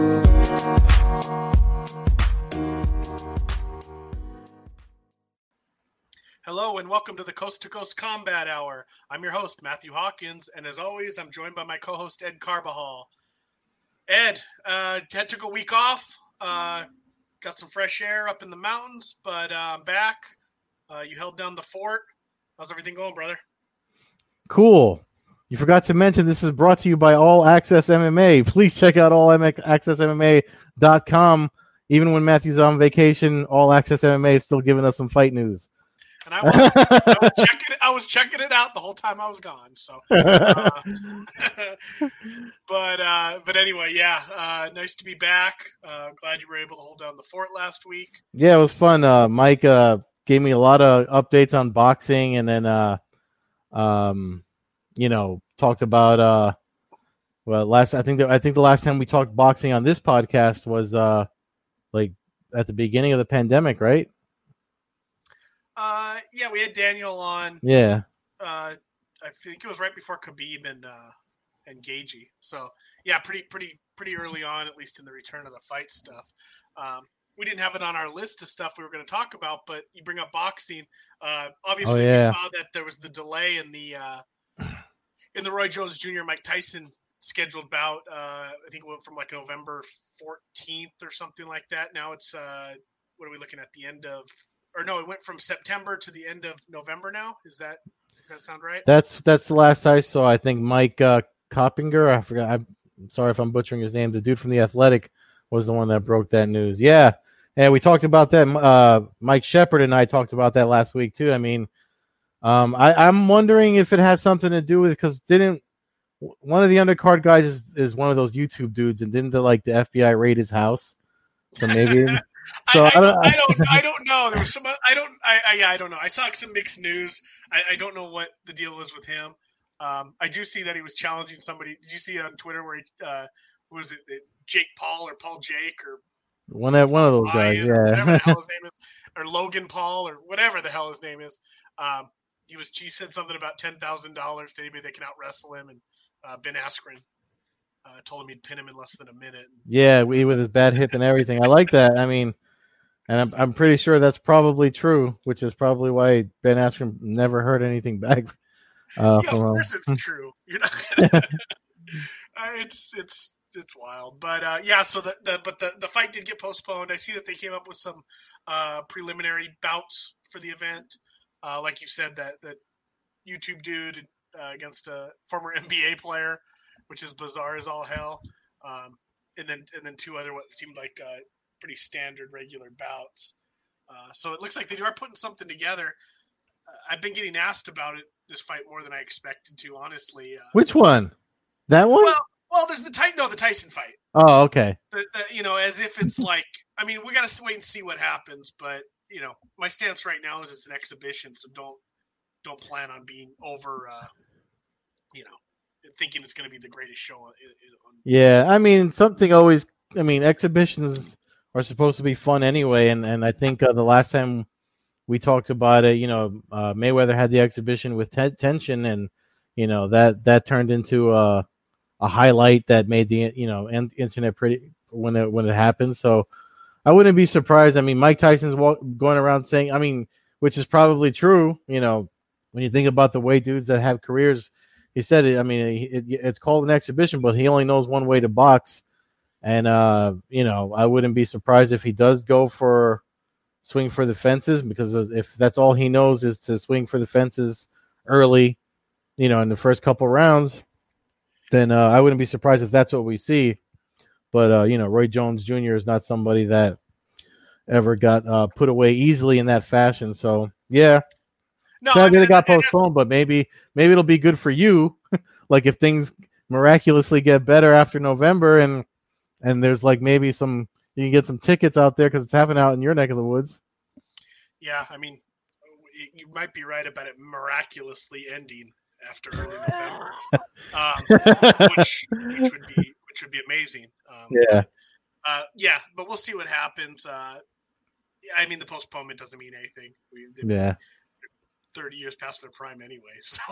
Hello and welcome to the Coast to Coast Combat Hour. I'm your host, Matthew Hawkins, and as always, I'm joined by my co host, Ed Carbajal. Ed, uh, Ted took a week off, uh, got some fresh air up in the mountains, but uh, I'm back. Uh, you held down the fort. How's everything going, brother? Cool. You forgot to mention this is brought to you by All Access MMA. Please check out allaccessmma.com. Even when Matthew's on vacation, All Access MMA is still giving us some fight news. And I was, I was checking it. I was checking it out the whole time I was gone. So, uh, but uh, but anyway, yeah, uh, nice to be back. Uh, glad you were able to hold down the fort last week. Yeah, it was fun. Uh, Mike uh, gave me a lot of updates on boxing, and then uh, um, you know, talked about uh, well, last I think that I think the last time we talked boxing on this podcast was uh, like at the beginning of the pandemic, right? Uh, yeah, we had Daniel on. Yeah. Uh, I think it was right before Khabib and uh, and Gaethje. So yeah, pretty pretty pretty early on, at least in the return of the fight stuff. Um, we didn't have it on our list of stuff we were going to talk about, but you bring up boxing. Uh, obviously, Oh, we yeah. saw that there was the delay in the uh, in the Roy Jones Jr. Mike Tyson scheduled bout. Uh, I think it went from like November 14th or something like that. Now it's uh, what are we looking at? The end of or no, it went from September to the end of November. Now is that does that sound right? That's that's the last I saw. I think Mike uh, Coppinger. I forgot. I'm sorry if I'm butchering his name. The dude from the Athletic was the one that broke that news. Yeah, and we talked about that. Uh, Mike Shepard and I talked about that last week too. I mean, um, I, I'm wondering if it has something to do with because didn't one of the undercard guys is, is one of those YouTube dudes, and didn't the like the FBI raid his house? So maybe. So I, I don't- I don't, I don't know. There was some. I don't. I, I, yeah, I don't know. I saw some mixed news. I, I don't know what the deal was with him. Um, I do see that he was challenging somebody. Did you see it on Twitter where he, uh, was it, Jake Paul or Paul Jake or one of one of those guys, Ryan or whatever the hell his name is, or Logan Paul or whatever the hell his name is. Um, he was. He said something about ten thousand dollars to anybody that can out wrestle him, and uh, Ben Askren uh, told him he'd pin him in less than a minute. Yeah, we with his bad hip and everything. I like that. I mean, and I'm I'm pretty sure that's probably true, which is probably why Ben Askren never heard anything back. Uh, yeah, of from him. course it's true. You're not gonna, Uh, it's it's it's wild, but uh, yeah. So the, the but the the fight did get postponed. I see that they came up with some uh, preliminary bouts for the event, uh, like you said that that YouTube dude uh, against a former NBA player, which is bizarre as all hell. Um, and then and then two other what seemed like uh, pretty standard regular bouts. Uh, so it looks like they are putting something together. Uh, I've been getting asked about it this fight more than I expected to, honestly. Uh, Which one? That one? well, well, there's the Titan, no, the Tyson fight. oh, okay. The, the, you know, as if it's like, I mean, we got to wait and see what happens. But you know, my stance right now is it's an exhibition, so don't don't plan on being over, uh, you know, thinking it's going to be the greatest show. On, on, Yeah, I mean, something always. I mean, exhibitions are supposed to be fun anyway, and and I think uh, the last time we talked about it, you know, uh, Mayweather had the exhibition with te- Tenshin, and you know that that turned into a a highlight that made the you know in- internet pretty when it when it happened. So I wouldn't be surprised. I mean, Mike Tyson's walk, going around saying, I mean, which is probably true. You know, when you think about the way dudes that have careers, he said it. I mean, it, it's called an exhibition, but he only knows one way to box. And uh, you know, I wouldn't be surprised if he does go for swing for the fences because if that's all he knows is to swing for the fences early, you know, in the first couple rounds, then uh, I wouldn't be surprised if that's what we see. But uh, you know, Roy Jones Jr. is not somebody that ever got uh, put away easily in that fashion. So yeah, no, I mean, it got postponed, but maybe maybe it'll be good for you. like if things miraculously get better after November and and there's like maybe some you can get some tickets out there because it's happening out in your neck of the woods. Yeah, I mean, you might be right about it miraculously ending after early November, um, which which would be which would be amazing. Um, yeah, uh, yeah, but we'll see what happens. Uh, I mean, the postponement doesn't mean anything. We, yeah, 30 years past their prime anyway. So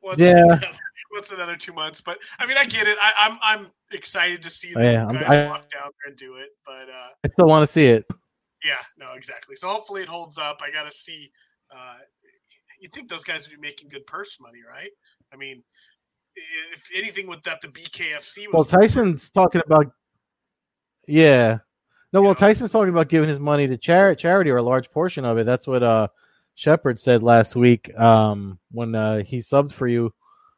what's, Yeah. what's what's another two months? But I mean, I get it. I, am I'm, I'm excited to see Oh, yeah, I'm- guys I- walk down there and do it. But uh, I still want to see it. yeah, no, exactly. So hopefully it holds up. I got to see. Uh, you think those guys would be making good purse money, right? I mean, if anything, with that, the BKFC was Well, Tyson's talking about. Yeah. No, well, Tyson's talking about giving his money to chari- charity or a large portion of it. That's what uh Shepard said last week um, when uh, he subbed for you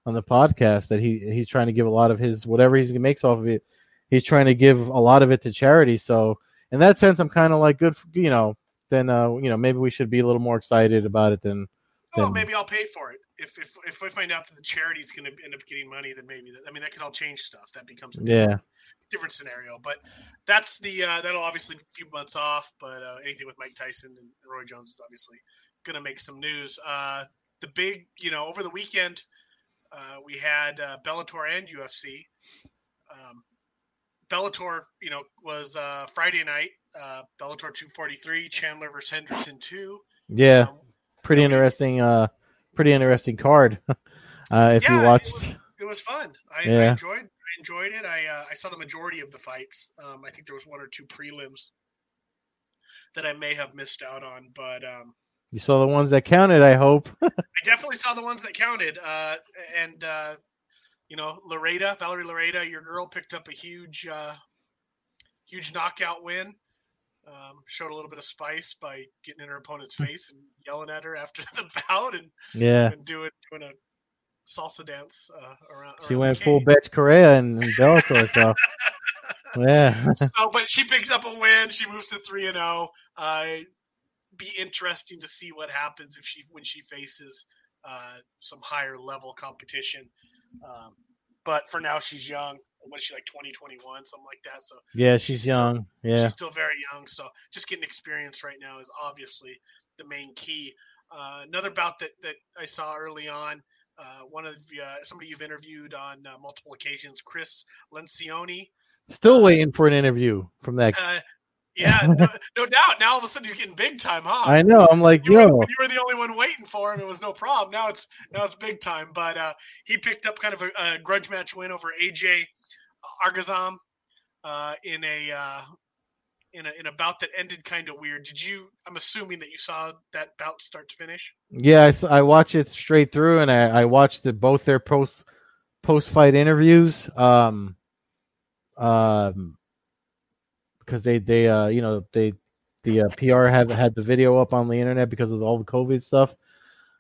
on the podcast that he he's trying to give a lot of his whatever he makes off of it. He's trying to give a lot of it to charity. So in that sense, I'm kind of like good. For, you know, then uh, you know maybe we should be a little more excited about it than. Well, then- maybe I'll pay for it. If if if I find out that the charity's going to end up getting money, then maybe that, I mean that could all change stuff. That becomes a Yeah. different, different scenario. But that's the uh, that'll obviously be a few months off. But uh, anything with Mike Tyson and Roy Jones is obviously going to make some news. Uh, the big, you know, over the weekend uh, we had uh, Bellator and UFC. Um, Bellator, you know, was uh, Friday night. Uh, Bellator 243, Chandler versus Henderson 2. Yeah, Um, pretty interesting. Uh, pretty interesting card. uh, if Yeah, you it watched. was- it was fun. I, I enjoyed. I enjoyed it. I uh, I saw the majority of the fights. Um, I think there was one or two prelims that I may have missed out on, but um, You saw the ones that counted, I hope. I definitely saw the ones that counted. Uh, and uh, you know, Loureda, Valerie Loureda, your girl picked up a huge, uh, huge knockout win. Um, showed a little bit of spice by getting in her opponent's face and yelling at her after the bout, and, yeah. and doing doing a salsa dance uh, around. She around went full. Bethe Correia and, and Bellator. so, yeah. so, but she picks up a win. She moves to three and zero. Uh, be interesting to see what happens if she when she faces uh, some higher level competition. Um, but for now, she's young. Was she like 20, 21, something like that? So Yeah, She's she's still- young. Yeah. she's still very young. So just getting experience right now is obviously the main key. Uh, another bout that that I saw early on. Uh, one of the, uh, somebody you've interviewed on uh, multiple occasions, Chris Lencioni. Still waiting for an interview from that. Yeah, no, no doubt. Now all of a sudden he's getting big time, huh? I know. I'm like, you, were, yo. when you were the only one waiting for him. It was no problem. Now it's now it's big time. But uh, he picked up kind of a, a grudge match win over AJ Agazarm uh, in a uh, in a in a bout that ended kind of weird. Did you? I'm assuming that you saw that bout start to finish. Yeah, I watch it straight through, and I, I watched the, both their post post fight interviews. Um, um, because they they uh you know they the uh, PR had had the video up on the internet because of all the COVID stuff,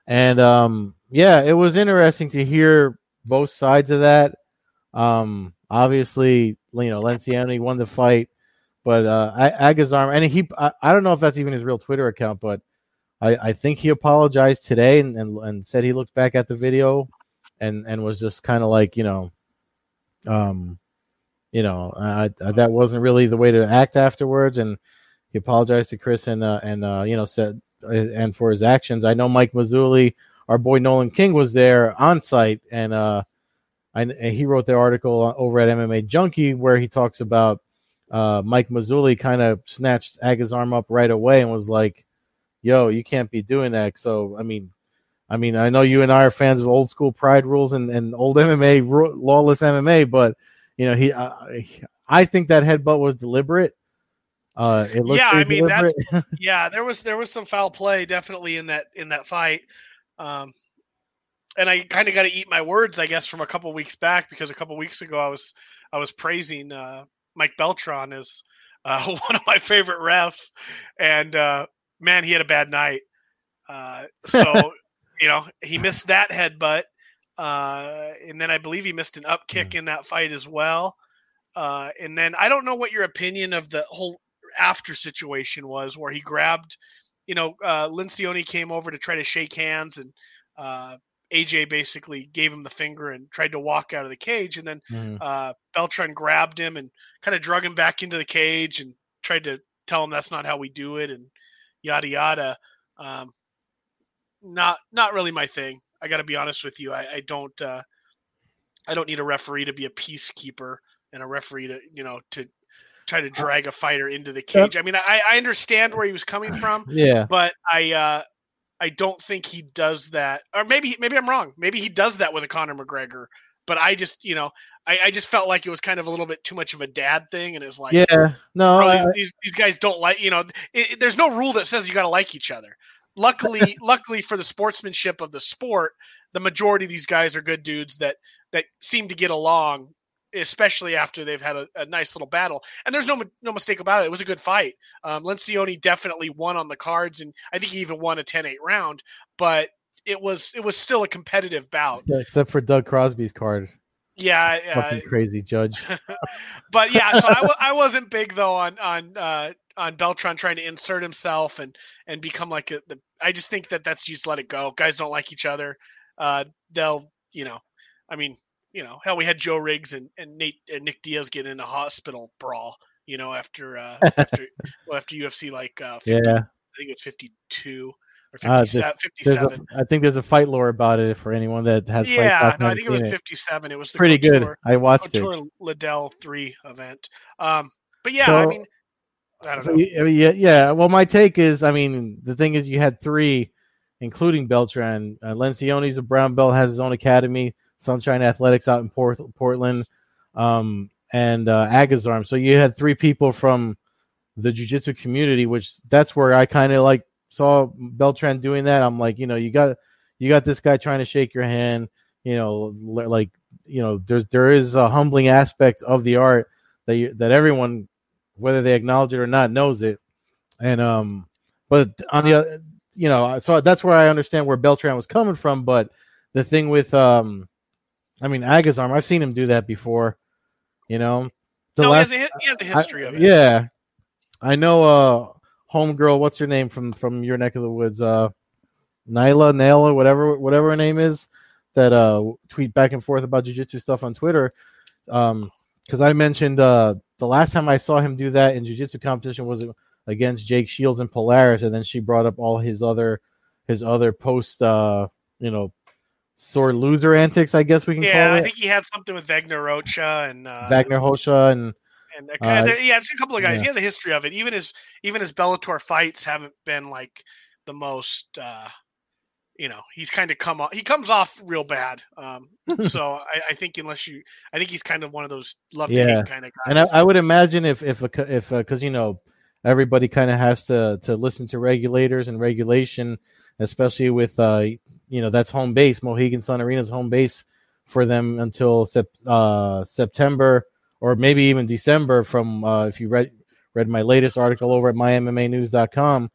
and um yeah, it was interesting to hear both sides of that. Um, obviously, you know, Lencioni won the fight, but uh, Agazarm, and he I, I don't know if that's even his real Twitter account, but I, I think he apologized today and, and, and said he looked back at the video and, and was just kind of like, you know, um, you know, I, I, that wasn't really the way to act afterwards. And he apologized to Chris and, uh, and, uh, you know, said, uh, and for his actions. I know Mike Mazzulli, our boy Nolan King was there on site and, uh, I, and he wrote the article over at MMA Junkie where he talks about, uh, Mike Mazzulli kind of snatched Agazarm up right away and was like, yo, you can't be doing that. So, I mean, I mean, I know you and I are fans of old school pride rules and, and old MMA, lawless MMA, but you know, he, I, I think that headbutt was deliberate. Uh, it looked Yeah, I mean, that's- yeah, there was there was some foul play definitely in that in that fight. Um, and I kind of got to eat my words, I guess, from a couple weeks back because a couple weeks ago I was I was praising uh, Mike Beltran as uh, one of my favorite refs, and uh, man, he had a bad night. Uh, so you know he missed that headbutt, uh, and then I believe he missed an up kick in that fight as well. Uh, and then I don't know what your opinion of the whole after situation was, where he grabbed, you know, uh, Lencioni came over to try to shake hands, and uh, AJ basically gave him the finger and tried to walk out of the cage, and then uh, Beltran grabbed him and kind of drug him back into the cage and tried to tell him that's not how we do it and yada yada. Um, not not really my thing. I got to be honest with you. I, I don't uh, I don't need a referee to be a peacekeeper and a referee to you know to try to drag a fighter into the cage. I mean, I, I understand where he was coming from, Yeah. but I uh, I don't think he does that. Or maybe maybe I'm wrong. Maybe he does that with a Conor McGregor. but I just you know I, I, just felt like it was kind of a little bit too much of a dad thing, and it's like yeah, no, I, these these guys don't like you know. It, it, there's no rule that says you got to like each other. Luckily, luckily for the sportsmanship of the sport, the majority of these guys are good dudes that that seem to get along especially after they've had a, a, nice little battle. And there's no no mistake about it. It was a good fight. Um, Lencioni definitely won on the cards, and I think he even won a 10-8 round. But it was it was still a competitive bout. Yeah, except for Doug Crosby's card. Yeah, fucking crazy judge. but yeah, so I w- I wasn't big though on on uh, on Beltran trying to insert himself and and become like a, the. I just think that that's just let it go. Guys don't like each other. Uh, they'll you know, I mean, you know, hell, we had Joe Riggs and, and Nate and Nick Diaz get in a hospital brawl. You know, after uh, after well, after UFC like uh, 50, yeah, I think it was fifty two or 57. Uh, 57. A, I think there's a fight lore about it for anyone that has. Yeah, no, I think it was 57. It, it was pretty Couture, good. I watched Couture it. Liddell three event. Um, but yeah, so, I mean, I don't know. Yeah, yeah. Well, my take is, I mean, the thing is, you had three, including Beltran. Uh, Lencioni's a brown belt, has his own academy. Sunshine Athletics out in Port- Portland, um, and uh, Agazarm. So you had three people from the jiu-jitsu community, which that's where I kind of like saw Beltran doing that. I'm like, you know, you got you got this guy trying to shake your hand, you know, like you know, there's there is a humbling aspect of the art that you, that everyone, whether they acknowledge it or not, knows it. And um, but on the you know, so that's where I understand where Beltran was coming from. But the thing with um I mean, Agazarm, I've seen him do that before. You know, the no, last, he, has a, he has a history I, of it. Yeah, I know. Uh, homegirl, what's her name from from your neck of the woods? Uh, Nyla, Naila, whatever whatever her name is, that uh tweet back and forth about jujitsu stuff on Twitter. Um, because I mentioned uh the last time I saw him do that in jujitsu competition was against Jake Shields and Polaris, and then she brought up all his other his other post uh you know sore loser antics, I guess we can yeah, call it. I think he had something with Wagner Rocha and uh, Wagner Rocha and and uh, there, yeah, it's a couple of guys. Yeah. He has a history of it. Even his even his Bellator fights haven't been like the most. uh you know, he's kind of come off. He comes off real bad. Um, so I, I, think unless you, I think he's kind of one of those love yeah. hate kind of guys. And I, I, would imagine if if if because you know everybody kind of has to to listen to regulators and regulation, especially with uh you know that's home base. Mohegan Sun Arena is home base for them until sep- uh, September or maybe even December. From uh, if you read read my latest article over at mymmanews.com,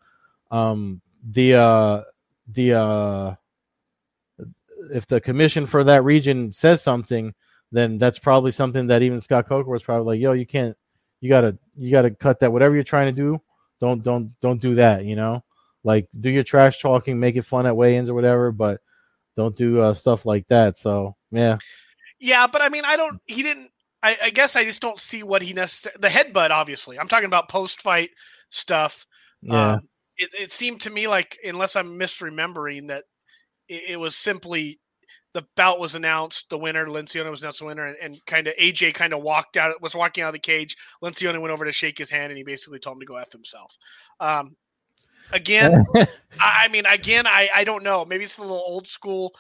um, the uh, the uh, if the commission for that region says something, then that's probably something that even Scott Coker was probably like, "Yo, you can't, you gotta, you gotta cut that. Whatever you're trying to do, don't, don't, don't do that." You know. Like, do your trash talking, make it fun at weigh-ins or whatever, but don't do uh, stuff like that. So, yeah. Yeah, but I mean, I don't. He didn't. I, I guess I just don't see what he necessarily. The headbutt, obviously. I'm talking about post-fight stuff. Yeah. Um, it, it seemed to me like, unless I'm misremembering, that it, it was simply the bout was announced, the winner, Lencioni was announced the winner, and, and kind of AJ kind of walked out, was walking out of the cage. Lencioni went over to shake his hand, and he basically told him to go f himself. Um, Again, I mean, again, I I don't know. Maybe it's a little old school,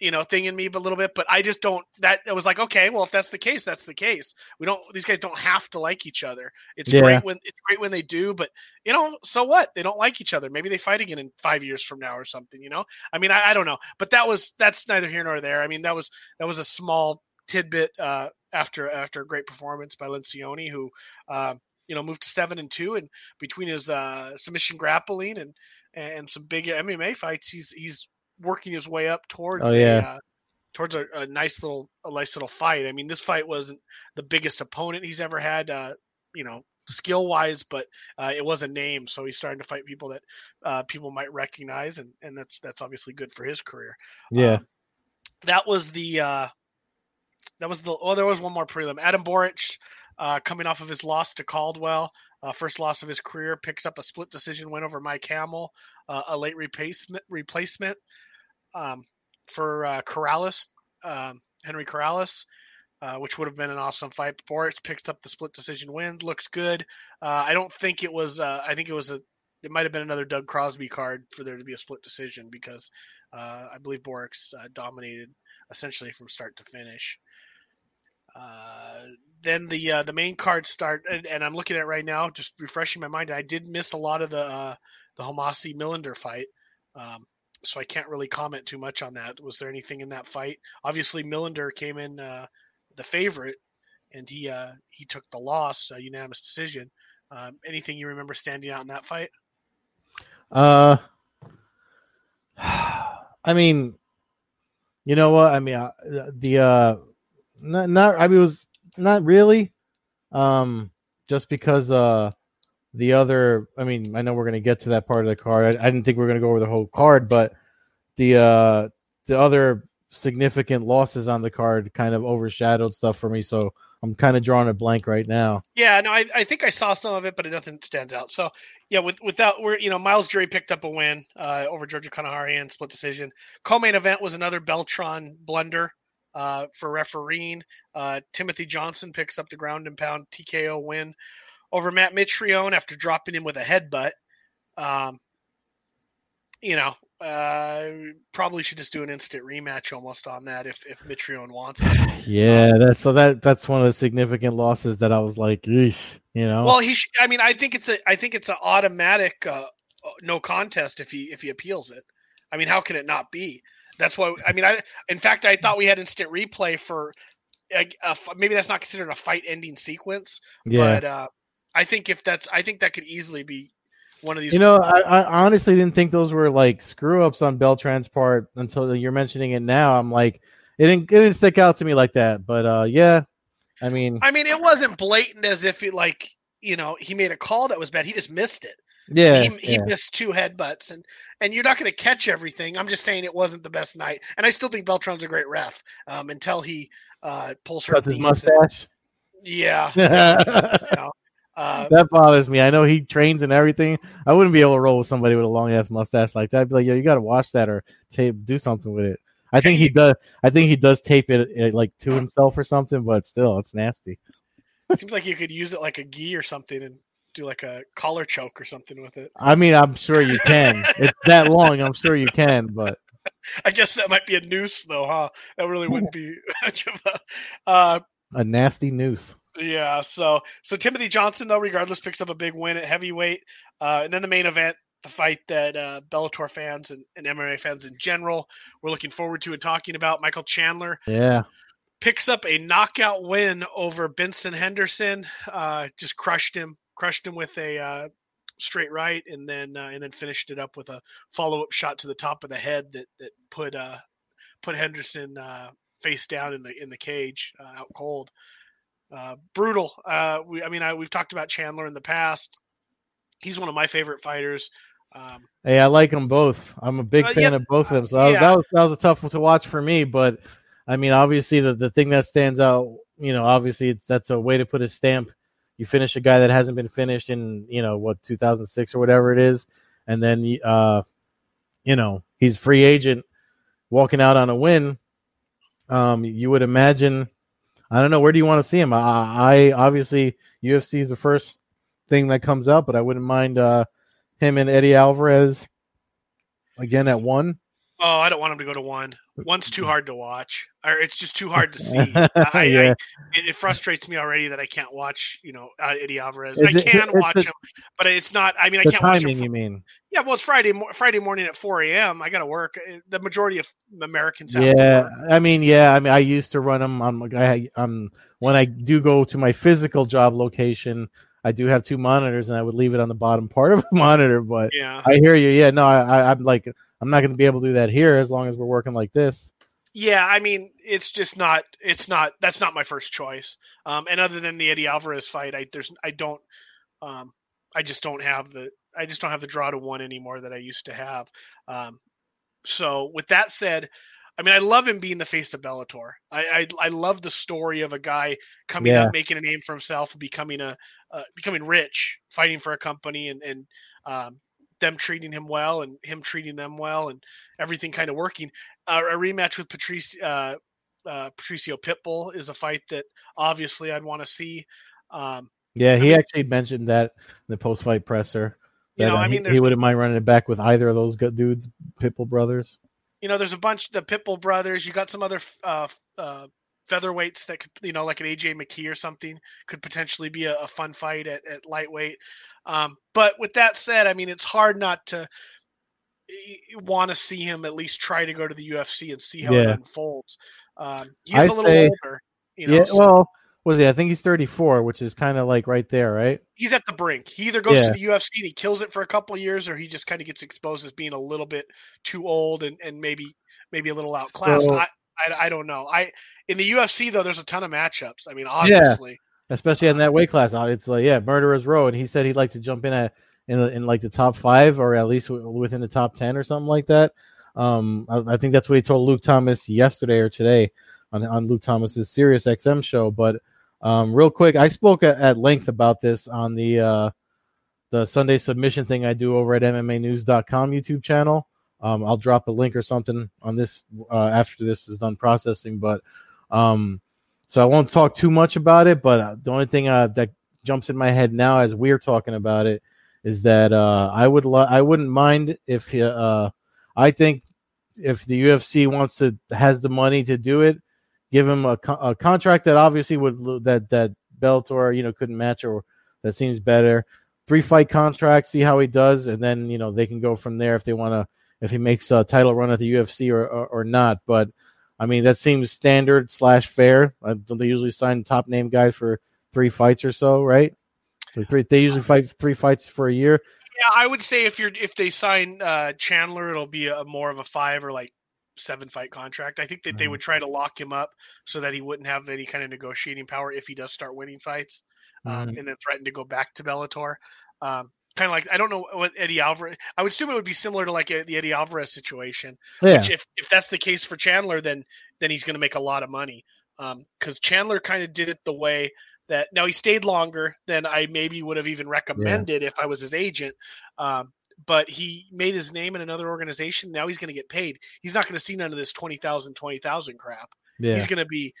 you know, thing in me, but a little bit. But I just don't. That it was like, okay, well, if that's the case, that's the case. We don't. These guys don't have to like each other. It's yeah. great when it's great when they do, but you know, so what? They don't like each other. Maybe they fight again in five years from now or something. You know, I mean, I, I don't know. But that was that's neither here nor there. I mean, that was that was a small tidbit uh, after after a great performance by Lencioni, who. Uh, you know moved to seven and two, and between his uh, submission grappling and and some big MMA fights, he's he's working his way up towards oh, yeah. a, uh, towards a, a, nice little a nice little fight. I mean, this fight wasn't the biggest opponent he's ever had, uh, you know, skill wise, but uh, it was a name, so he's starting to fight people that uh, people might recognize, and and that's that's obviously good for his career. Yeah, um, that was the uh, that was the oh, there was one more prelim. Adam Borics uh, coming off of his loss to Caldwell, uh, first loss of his career, picks up a split decision win over Mike Hamel, uh, a late replacement replacement um, for uh, Corrales, um, Henry Corrales. Uh, which would have been an awesome fight. Borics picked up the split decision win. Looks good. Uh, I don't think it was. Uh, I think it was a. It might have been another Doug Crosby card for there to be a split decision because I believe Borics uh, dominated essentially from start to finish. Uh, then the uh, the main cards start, and, and, I'm looking at right now, just refreshing my mind. I did miss a lot of the uh, the Homasi Millender fight, um, so I can't really comment too much on that. Was there anything in that fight? Obviously, Millender came in uh, the favorite, and he uh, he took the loss, a unanimous decision. Um, anything you remember standing out in that fight? Uh, I mean, you know what? I mean, uh, the uh, not not. I mean, it was not really. Um, just because uh, the other. I mean, I know we're gonna get to that part of the card. I, I didn't think we are gonna go over the whole card, but the uh, the other significant losses on the card kind of overshadowed stuff for me. So I'm kind of drawing a blank right now. Yeah, no, I, I think I saw some of it, but nothing stands out. So yeah, with without we're you know Myles Jury picked up a win uh, over Georgi Karakhanyan split decision. Co-main event was another Beltran blunder uh, for refereeing. Uh, Timothy Johnson picks up the ground and pound TKO win over Matt Mitrione after dropping him with a headbutt. Um, you know, uh, probably should just do an instant rematch almost on that if if Mitrione wants it. Yeah, um, that's so that that's one of the significant losses that I was like, you know. Well, he, sh- I mean, I think it's a, I think it's an automatic uh, uh, no contest if he if he appeals it. I mean, how can it not be? That's why. I mean, I in fact I thought we had instant replay for. A, a, maybe that's not considered a fight ending sequence, yeah. but uh, I think if that's, I think that could easily be one of these. You know, I, I, honestly didn't think those were like screw ups on Beltran's part until you're mentioning it now. I'm like, it didn't, it didn't stick out to me like that. But uh, yeah, I mean, I mean, it wasn't blatant as if it like you know he made a call that was bad. He just missed it. Yeah, he, he yeah. missed two headbutts, and and you're not going to catch everything. I'm just saying it wasn't the best night, and I still think Beltran's a great ref um, until he uh, pulls her. His mustache. And, yeah. you know, uh, that bothers me. I know he trains and everything. I wouldn't be able to roll with somebody with a long ass mustache like that. I'd be like, yo, you got to wash that or tape, do something with it. I think he does. I think he does tape it, it like to himself or something, but still, it's nasty. It seems like you could use it like a gi or something and do like a collar choke or something with it. I mean, I'm sure you can. it's that long. I'm sure you can, but I guess that might be a noose, though, huh? That really wouldn't be uh, a nasty noose. Yeah, so so Timothy Johnson though, regardless, picks up a big win at heavyweight, uh, and then the main event, the fight that uh, Bellator fans and, and MMA fans in general were looking forward to and talking about. Michael Chandler, yeah, picks up a knockout win over Benson Henderson. Uh, just crushed him, crushed him with a uh, straight right, and then uh, and then finished it up with a follow up shot to the top of the head that that put uh, put Henderson uh, face down in the in the cage, uh, out cold. Uh, brutal. Uh, we, I mean, I, we've talked about Chandler in the past. He's one of my favorite fighters. Um, hey, I like them both. I'm a big fan yeah, of both of them. So that, yeah. was, that was that was a tough one to watch for me. But I mean, obviously, the the thing that stands out, you know, obviously that's a way to put a stamp. You finish a guy that hasn't been finished in, you know, what 2006 or whatever it is, and then, uh, you know, he's free agent, walking out on a win. Um, you would imagine I don't know. Where do you want to see him? I, I obviously UFC is the first thing that comes up, but I wouldn't mind uh, him and Eddie Alvarez again at one. Oh, I don't want him to go to one. One's too hard to watch, or it's just too hard to see. I, yeah. I, it, it, frustrates me already that I can't watch, you know, uh, Eddie Alvarez. I can it, watch him, but it's not. I mean, I can't timing, watch him. you mean? Yeah, well, it's Friday Friday morning at four a.m. I got to work. Uh, the majority of Americans. yeah, I mean, yeah, I mean, I used to run them on. I um when I do go to my physical job location. I do have two monitors, and I would leave it on the bottom part of a monitor. But yeah, I hear you. Yeah, no, I, I I'm like I'm not going to be able to do that here as long as we're working like this. Yeah, I mean, it's just not. It's not. That's not my first choice. Um, and other than the Eddie Alvarez fight, I there's I don't. Um, I just don't have the. I just don't have the draw to one anymore that I used to have. Um, so with that said, I mean, I love him being the face of Bellator. I I, I love the story of a guy coming yeah. up, making a name for himself, becoming a uh, becoming rich, fighting for a company, and and um, them treating him well and him treating them well and everything kind of working. Uh, a rematch with Patrice, uh, uh, Patricio Pitbull is a fight that obviously I'd want to see. Um, yeah, he I mean, actually mentioned that in the post fight presser. That, you know, uh, I mean, he, he wouldn't mind running it back with either of those good dudes, Pitbull brothers. you know, there's a bunch the Pitbull brothers. You got some other uh, uh, featherweights that could, you know, like an AJ McKee or something, could potentially be a, a fun fight at, at lightweight. Um, but with that said, I mean, it's hard not to want to see him at least try to go to the UFC and see how yeah. it unfolds. Um, he's I a little say, older, you know. Yeah, so. well, was he? I think he's 34, which is kind of like right there, right? He's at the brink. He either goes yeah. to the UFC and he kills it for a couple years, or he just kind of gets exposed as being a little bit too old and, and maybe maybe a little outclassed. So, I, I, I don't know. I in the UFC though, there's a ton of matchups. I mean, obviously, yeah, especially in that weight class. It's like yeah, murderer's row, and he said he'd like to jump in at in the, in like the top five or at least within the top ten or something like that. Um, I, I think that's what he told Luke Thomas yesterday or today on on Luke Thomas's Sirius XM show. But um, real quick, I spoke at, at length about this on the uh, the Sunday submission thing I do over at MMAnews.com YouTube channel. Um, I'll drop a link or something on this uh, after this is done processing. But um, so I won't talk too much about it. But uh, the only thing uh, that jumps in my head now as we're talking about it is that uh, I would lo- I wouldn't mind if uh, I think if the UFC wants to has the money to do it, give him a, co- a contract that obviously would that that Bellator you know couldn't match or that seems better. Three fight contract, see how he does, and then you know they can go from there if they want to if he makes a title run at the UFC or, or, or not. But I mean, that seems standard slash fair. Don't they usually sign top name guys for three fights or so, right? They usually fight three fights for a year. Yeah, I would say if you're if they sign uh, Chandler, it'll be a more of a five or like seven fight contract. I think that mm-hmm. they would try to lock him up so that he wouldn't have any kind of negotiating power if he does start winning fights, um, mm-hmm. and then threaten to go back to Bellator. Um, kind of like I don't know what Eddie Alvarez. I would assume it would be similar to like a, the Eddie Alvarez situation. Yeah. Which if if that's the case for Chandler, then then he's going to make a lot of money. Because um, Chandler kind of did it the way that now he stayed longer than I maybe would have even recommended yeah. if I was his agent. Um, but he made his name in another organization. Now he's going to get paid. He's not going to see none of this 20,000, 20,000 crap. Yeah. He's going to be,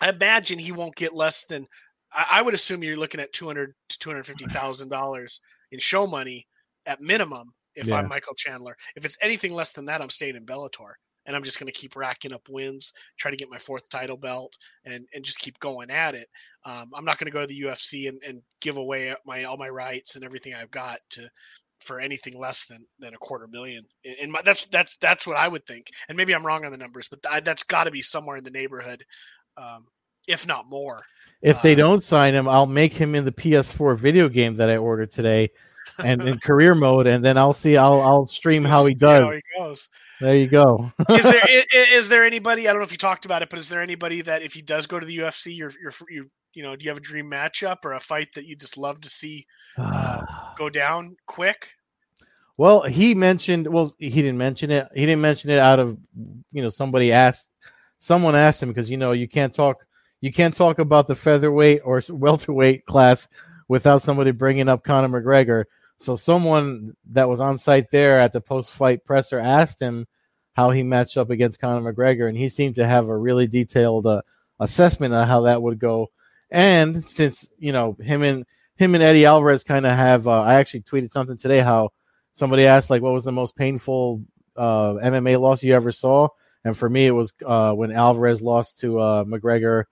I imagine he won't get less than, I, I would assume you're looking at 200 to $250,000 in show money at minimum if yeah. I'm Michael Chandler. If it's anything less than that, I'm staying in Bellator and I'm just going to keep racking up wins, try to get my fourth title belt, and and just keep going at it. Um, I'm not going to go to the UFC and, and give away my all my rights and everything I've got to for anything less than than a quarter million. And that's that's that's what I would think. And maybe I'm wrong on the numbers, but th- that's got to be somewhere in the neighborhood, um, if not more. If they uh, don't sign him, I'll make him in the PS4 video game that I ordered today, and in career mode, and then I'll see. I'll I'll stream how he does. How he goes. There you go. is there is, is, there anybody? I don't know if you talked about it, but is there anybody that if he does go to the UFC, you're you're you you know, do you have a dream matchup or a fight that you just love to see uh, go down quick? Well, he mentioned. Well, he didn't mention it. He didn't mention it out of you know somebody asked. Someone asked him because you know you can't talk you can't talk about the featherweight or welterweight class without somebody bringing up Conor McGregor. So someone that was on site there at the post-fight presser asked him how he matched up against Conor McGregor, and he seemed to have a really detailed uh, assessment of how that would go. And since you know him and him and Eddie Alvarez kind of have, uh, I actually tweeted something today how somebody asked like what was the most painful uh, MMA loss you ever saw, and for me it was uh, when Alvarez lost to uh, McGregor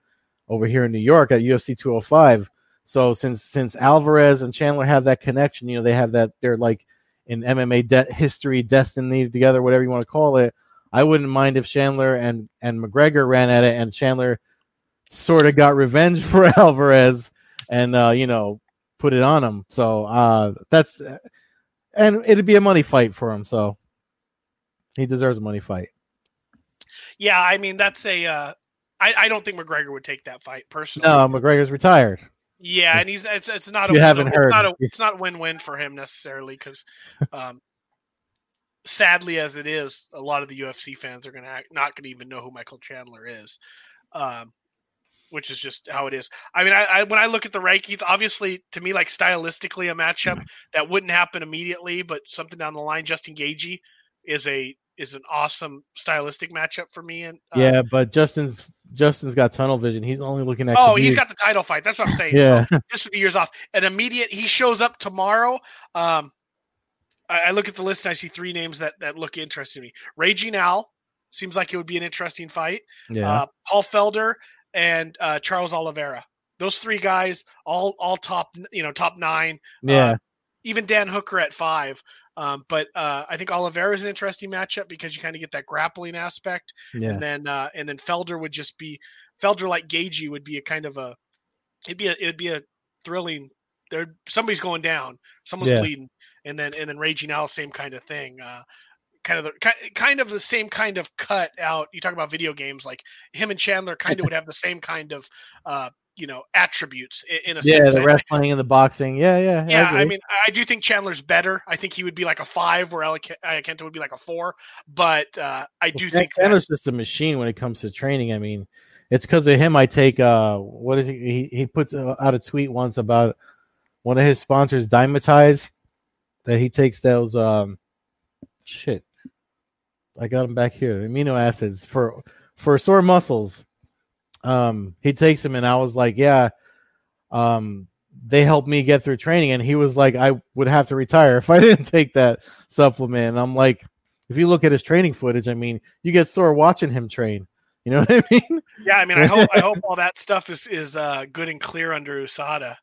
over here in New York at UFC 205. So since since Alvarez and Chandler have that connection, you know, they have that they're like in MMA de- history, destiny together, whatever you want to call it. I wouldn't mind if Chandler and and McGregor ran at it, and Chandler sort of got revenge for Alvarez, and uh, you know, put it on him. So uh, that's and it'd be a money fight for him. So he deserves a money fight. Yeah, I mean that's a. Uh, I, I don't think McGregor would take that fight personally. No, McGregor's retired. Yeah, and he's it's it's not a, you haven't it's heard not a, it's not win-win for him necessarily because, um, sadly as it is, a lot of the UFC fans are gonna act, not gonna even know who Michael Chandler is, um, which is just how it is. I mean, I, I when I look at the rankings, obviously to me, like stylistically, a matchup that wouldn't happen immediately, but something down the line, Justin Gaethje is a is an awesome stylistic matchup for me. And uh, yeah, but Justin's Justin's got tunnel vision. He's only looking at. Oh, he's got the title fight. That's what I'm saying. yeah, this would be years off. An immediate. He shows up tomorrow. Um, I, I look at the list and I see three names that that look interesting to me. Raging Al seems like it would be an interesting fight. Yeah. Uh, Paul Felder and uh, Charles Oliveira. Those three guys, all all top, you know, top nine. yeah. Uh, even Dan Hooker at five. Um, but uh, I think Oliveira is an interesting matchup because you kind of get that grappling aspect, yeah. and then uh, and then Felder would just be Felder like Gaethje would be a kind of a it'd be a it'd be a thrilling. There somebody's going down, someone's Yeah. bleeding, and then and then Raging Al, same kind of thing. Uh, kind of the ki- kind of the same kind of cut out. You talk about video games, like him and Chandler kind of would have the same kind of uh, you know attributes in, a Yeah, sense. the wrestling and the boxing. Yeah, yeah. yeah, I, agree. mean, I do think Chandler's better. I think he would be like a five, where Kenta would be like a four. But uh, I do Well, think that, Chandler's just a machine when it comes to training. I mean, it's because of him. I take uh, what is he? He, he puts uh, out a tweet once about one of his sponsors, Dymatize, that he takes those um, shit. I got him back here. Amino acids for for sore muscles. Um, he takes him, and I was like, yeah. Um, they helped me get through training, and he was like, I would have to retire if I didn't take that supplement. And I'm like, if you look at his training footage, I mean, you get sore watching him train. You know what I mean? yeah, I mean, I hope I hope all that stuff is is uh, good and clear under USADA.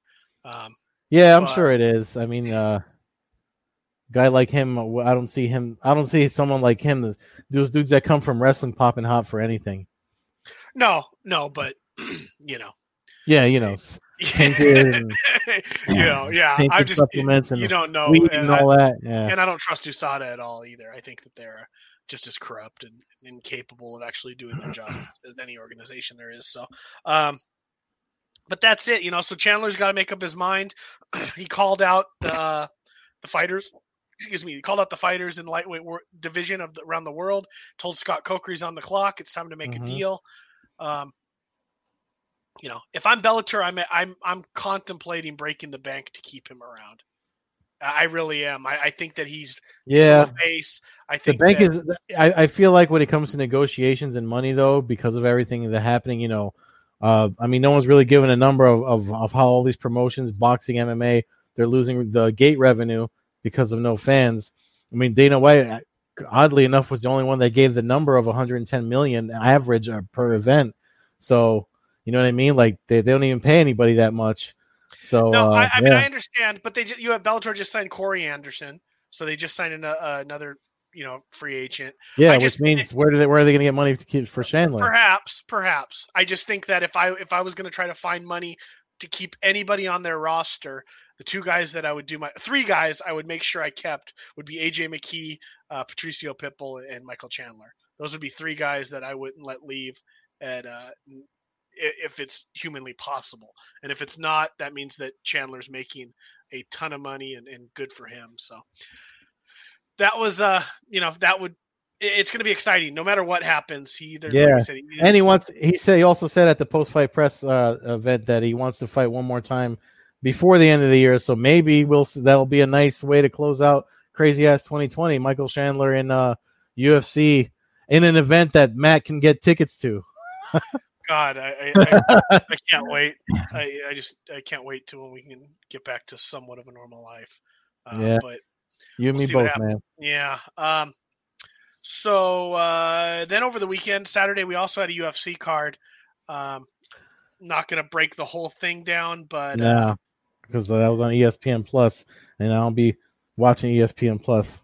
Um, Yeah, I'm But- sure it is. I mean, uh guy like him, uh, I don't see him. I don't see someone like him. Those dudes that come from wrestling popping hot for anything. no, no, but you know, Yeah, you know, and you know, yeah. I'm just supplements and you don't know, and and I- all that. Yeah, and I don't trust USADA at all either. I think that they're just as corrupt and incapable of actually doing their job as, any organization there is. So, um, but that's it, you know. So Chandler's got to make up his mind. he called out the the fighters. Excuse me. He called out the fighters in the lightweight wor- division of the, around the world. Told Scott Coker he's on the clock. It's time to make Mhm. a deal. Um, you know, if I'm Bellator, I'm I'm I'm contemplating breaking the bank to keep him around. I really am. I, I think that he's yeah. face. I think The bank that, is. I, I feel like when it comes to negotiations and money, though, because of everything that's happening, you know, uh, I mean, no one's really given a number of, of, of how all these promotions, boxing, MMA, they're losing the gate revenue because of no fans. I mean, Dana White, oddly enough, was the only one that gave the number of 110 million average uh, per event. So, you know what I mean? Like they, they don't even pay anybody that much. So no. uh, I, I mean. I understand, but they you have Bellator just signed Corey Anderson, so they just signed an, uh, another you know free agent. yeah, I which just- means where do they where are they going to get money to keep for Chandler? Perhaps, perhaps. I just think that if I if I was going to try to find money to keep anybody on their roster, the two guys that I would do my three guys I would make sure I kept would be AJ McKee, uh, Patricio Pitbull, and Michael Chandler. Those would be three guys that I wouldn't let leave at uh, if it's humanly possible. And if it's not, that means that Chandler's making a ton of money and, and good for him. So that was uh you know that would it's going to be exciting no matter what happens. He either Yeah. I said, he and he wants he said he also said at the post fight press uh, event that he wants to fight one more time before the end of the year so maybe we'll that'll be a nice way to close out crazy ass 2020 michael chandler in uh ufc in an event that matt can get tickets to God, I, I, I, can't wait. I, I just I can't wait till when we can get back to somewhat of a normal life. Uh, Yeah. But you and We'll me both man yeah. Um. So uh, then over the weekend, Saturday, we also had a UFC card. Um, not going to break the whole thing down, but yeah, no because that was on espn plus and i'll be watching espn plus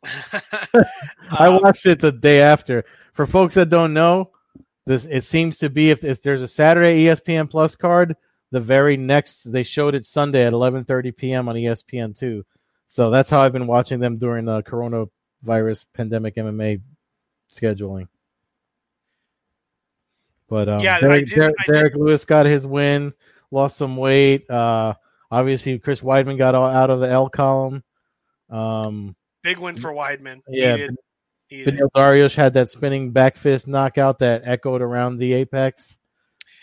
I um, watched it the day after. For folks that don't know, this it seems to be if, if there's a Saturday ESPN Plus card, the very next they showed it Sunday at 11:30 p.m. on ESPN two. So that's how I've been watching them during the coronavirus pandemic MMA scheduling. But um, Yeah, Derrick, did- Derrick, Derrick Lewis got his win, lost some weight. Uh, obviously, Chris Weidman got all out of the L column. Um, big win for Weidman. Yeah, Needed- needed. Beneil had that spinning back fist knockout that echoed around the apex.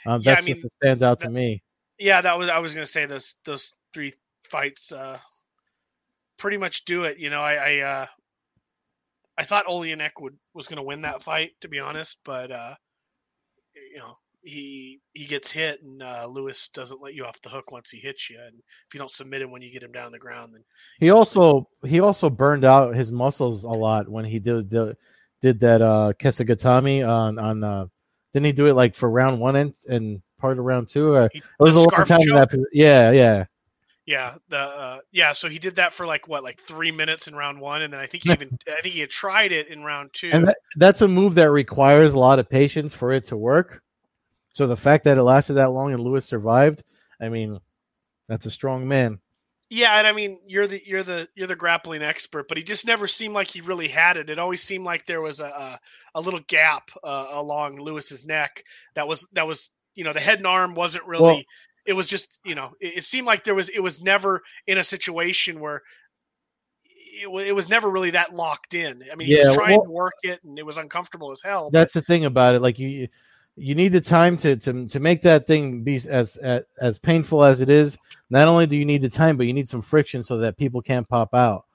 Um, Yeah, I mean, what stands out to me. Yeah, that was I was going to say those those three fights uh, pretty much do it. You know, I I, uh, I thought Oleinik would was going to win that fight to be honest, but uh, you know he he gets hit, and uh, Lewis doesn't let you off the hook once he hits you. And if you don't submit him when you get him down the ground, then he also he also burned out his muscles a lot when he did did, did that uh Kesa Gatame on on uh didn't he do it like for round one and, and part of round two? It was a long time that, yeah, yeah. Yeah, the uh, yeah. So he did that for like what, like three minutes in round one, and then I think he even I think he had tried it in round two. And that, that's a move that requires a lot of patience for it to work. So the fact that it lasted that long and Lewis survived, I mean, that's a strong man. Yeah, and I mean, you're the you're the you're the grappling expert, but he just never seemed like he really had it. It always seemed like there was a a, a little gap uh, along Lewis's neck that was that was you know the head and arm wasn't really. Well, it was just you know it, it, seemed like there was it was never in a situation where it, it was never really that locked in i mean yeah, he was trying well, to work it and it was uncomfortable as hell that's but, the thing about it like you you need the time to to to make that thing be as, as as painful as it is not only do you need the time but you need some friction so that people can't pop out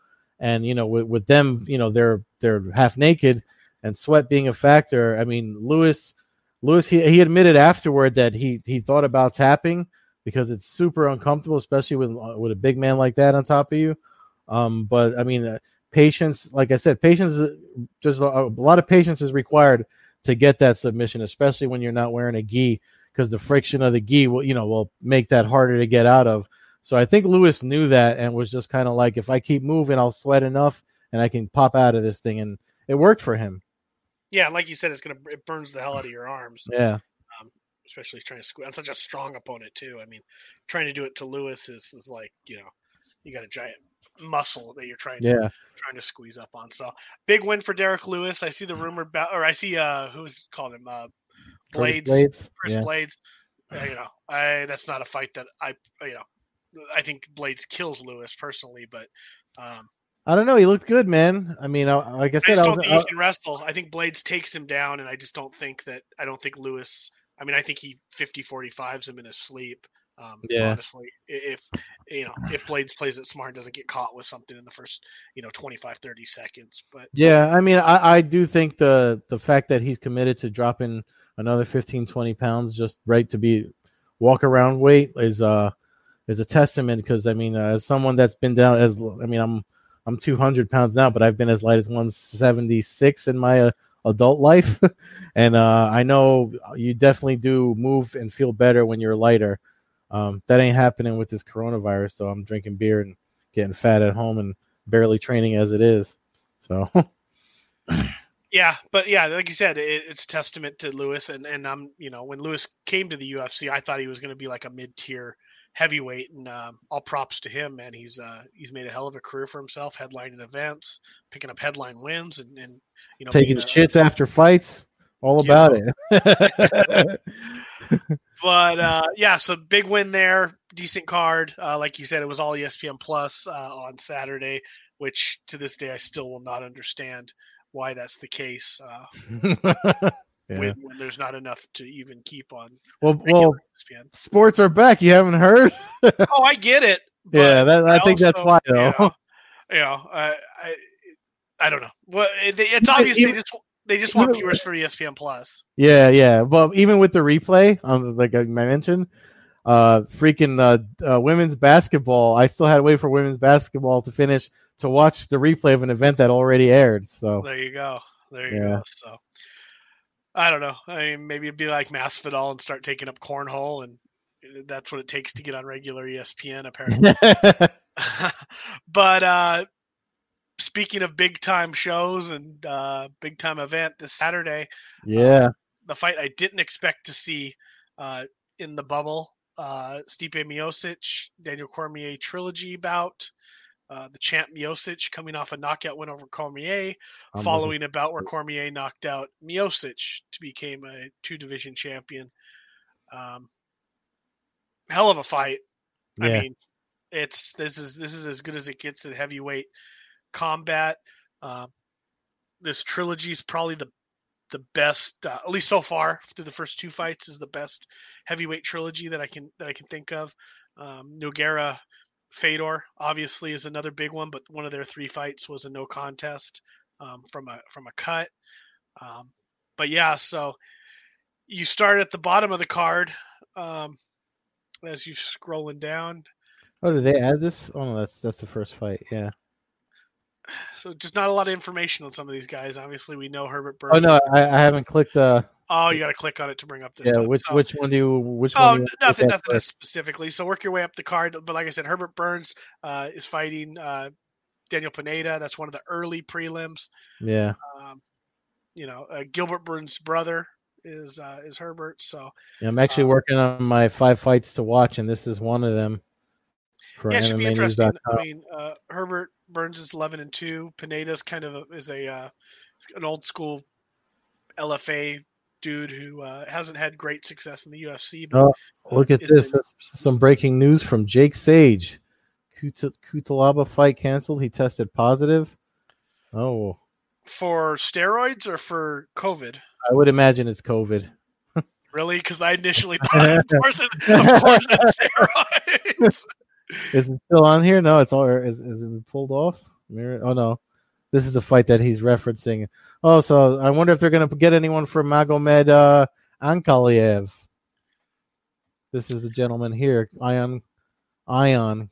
and you know with, with them you know they're they're half naked and sweat being a factor i mean lewis lewis he, he admitted afterward that he he thought about tapping because it's super uncomfortable, especially with uh, with a big man like that on top of you. Um, but I mean, uh, patience, like I said, patience. Just a, a, lot of patience is required to get that submission, especially when you're not wearing a gi, because the friction of the gi will, you know, will make that harder to get out of. So I think Lewis knew that and was just kind of like, if I keep moving, I'll sweat enough and I can pop out of this thing, and it worked for him. Yeah, like you said, it's gonna it burns the hell out of your arms. Yeah um, especially trying to squeeze on such a strong opponent too. I mean, trying to do it to Lewis is, is like you know, you got a giant muscle that you're trying yeah. to trying to squeeze up on. So big win for Derrick Lewis. I see the rumor about, or I see uh who's called him uh Blaydes, Blaydes. Chris yeah. Blaydes. Uh, you know, I that's not a fight that I you know I think Blaydes kills Lewis personally, but um I don't know. He looked good, man. I mean, I, like I said, I I don't think he can wrestle. I think Blaydes takes him down, and I just don't think that. I don't think Lewis I mean, I think he 50 45s him in his sleep. Um, yeah. Honestly, if you know if Blaydes plays it smart, and doesn't get caught with something in the first you know 25, 30 seconds. But yeah, I mean, I, I do think the the fact that he's committed to dropping another 15, 20 pounds just right to be walk around weight is uh is a testament because I mean, uh, as someone that's been down as I mean, I'm I'm 200 pounds now, but I've been as light as 176 in my uh, adult life. and uh, I know you definitely do move and feel better when you're lighter. Um, that ain't happening with this coronavirus. So I'm drinking beer and getting fat at home and barely training as it is. So. yeah, but yeah, like you said, it, it's a testament to Lewis. And, and I'm, you know, when Lewis came to the UFC, I thought he was going to be like a mid tier heavyweight, and um, all props to him, man. He's uh, he's made a hell of a career for himself, headlining events, picking up headline wins, and, and you know taking shits after fights. All about know. it. but uh, yeah, so big win there, decent card. Uh, like you said, it was all ESPN Plus uh, on Saturday, which to this day I still will not understand why that's the case. Uh, yeah. when, when, there's not enough to even keep on. Well, well, ESPN. sports are back. You haven't heard? oh, I get it. Yeah, that, I, I, think also, that's why though. You know, you know I, I, I don't know. Well, it, it's obviously even, just they just want viewers for ESPN Plus. Yeah, yeah. Well, even with the replay, um, like I mentioned, uh, freaking uh, uh, women's basketball. I still had to wait for women's basketball to finish to watch the replay of an event that already aired. So there you go. There you yeah. go. So I don't know. I mean, maybe it'd be like Masvidal and start taking up cornhole, and that's what it takes to get on regular ESPN, apparently. but uh, speaking of big time shows and uh, big time event this Saturday, yeah, uh, the fight I didn't expect to see uh, in the bubble, uh, Stipe Miocic, Daniel Cormier trilogy bout. Uh, the champ Miocic coming off a knockout win over Cormier, I'm following a bout where Cormier knocked out Miocic to become a two division champion. Um, hell of a fight. Yeah. I mean, it's this is this is as good as it gets in heavyweight combat. Uh, this trilogy is probably the the best, uh, at least so far through the first two fights, is the best heavyweight trilogy that I can that I can think of. Um, Nogueira Fedor obviously is another big one, but one of their three fights was a no contest um, from a from a cut. Um, but yeah, so you start at the bottom of the card um, as you're scrolling down. Oh, did they add this? Oh no, that's that's the first fight. Yeah. So just not a lot of information on some of these guys. Obviously, we know Herbert Burns. Oh no, I, I haven't clicked. Uh, Oh, you got to click on it to bring up this. yeah, stuff. which So- which one do you which Oh, one? Do you n- wanna nothing, nothing first? specifically. So work your way up the card. But like I said, Herbert Burns uh, is fighting uh, Daniel Pineda. That's one of the early prelims. Yeah. Um, you know, uh, Gilbert Burns' brother is uh, is Herbert. So Yeah, I'm actually Um, working on my five fights to watch, and this is one of them. For yeah, should be interesting. I mean, uh, Herbert Burns is eleven and two. Pineda's kind of a, is a uh, an old school LFA dude who uh, hasn't had great success in the UFC. But Oh, Look at this. That's some breaking news from Jake Sage. Kut- Cutelaba fight canceled. He tested positive. Oh, for steroids or for COVID. I would imagine it's COVID. Really? Because I initially thought, of course, it, of course, it's steroids. Is it still on here? No, it's all. Is, is it pulled off? Oh no, this is the fight that he's referencing. Oh, so I wonder if they're going to get anyone from Magomed uh, Ankalaev. This is the gentleman here, Ion. Ion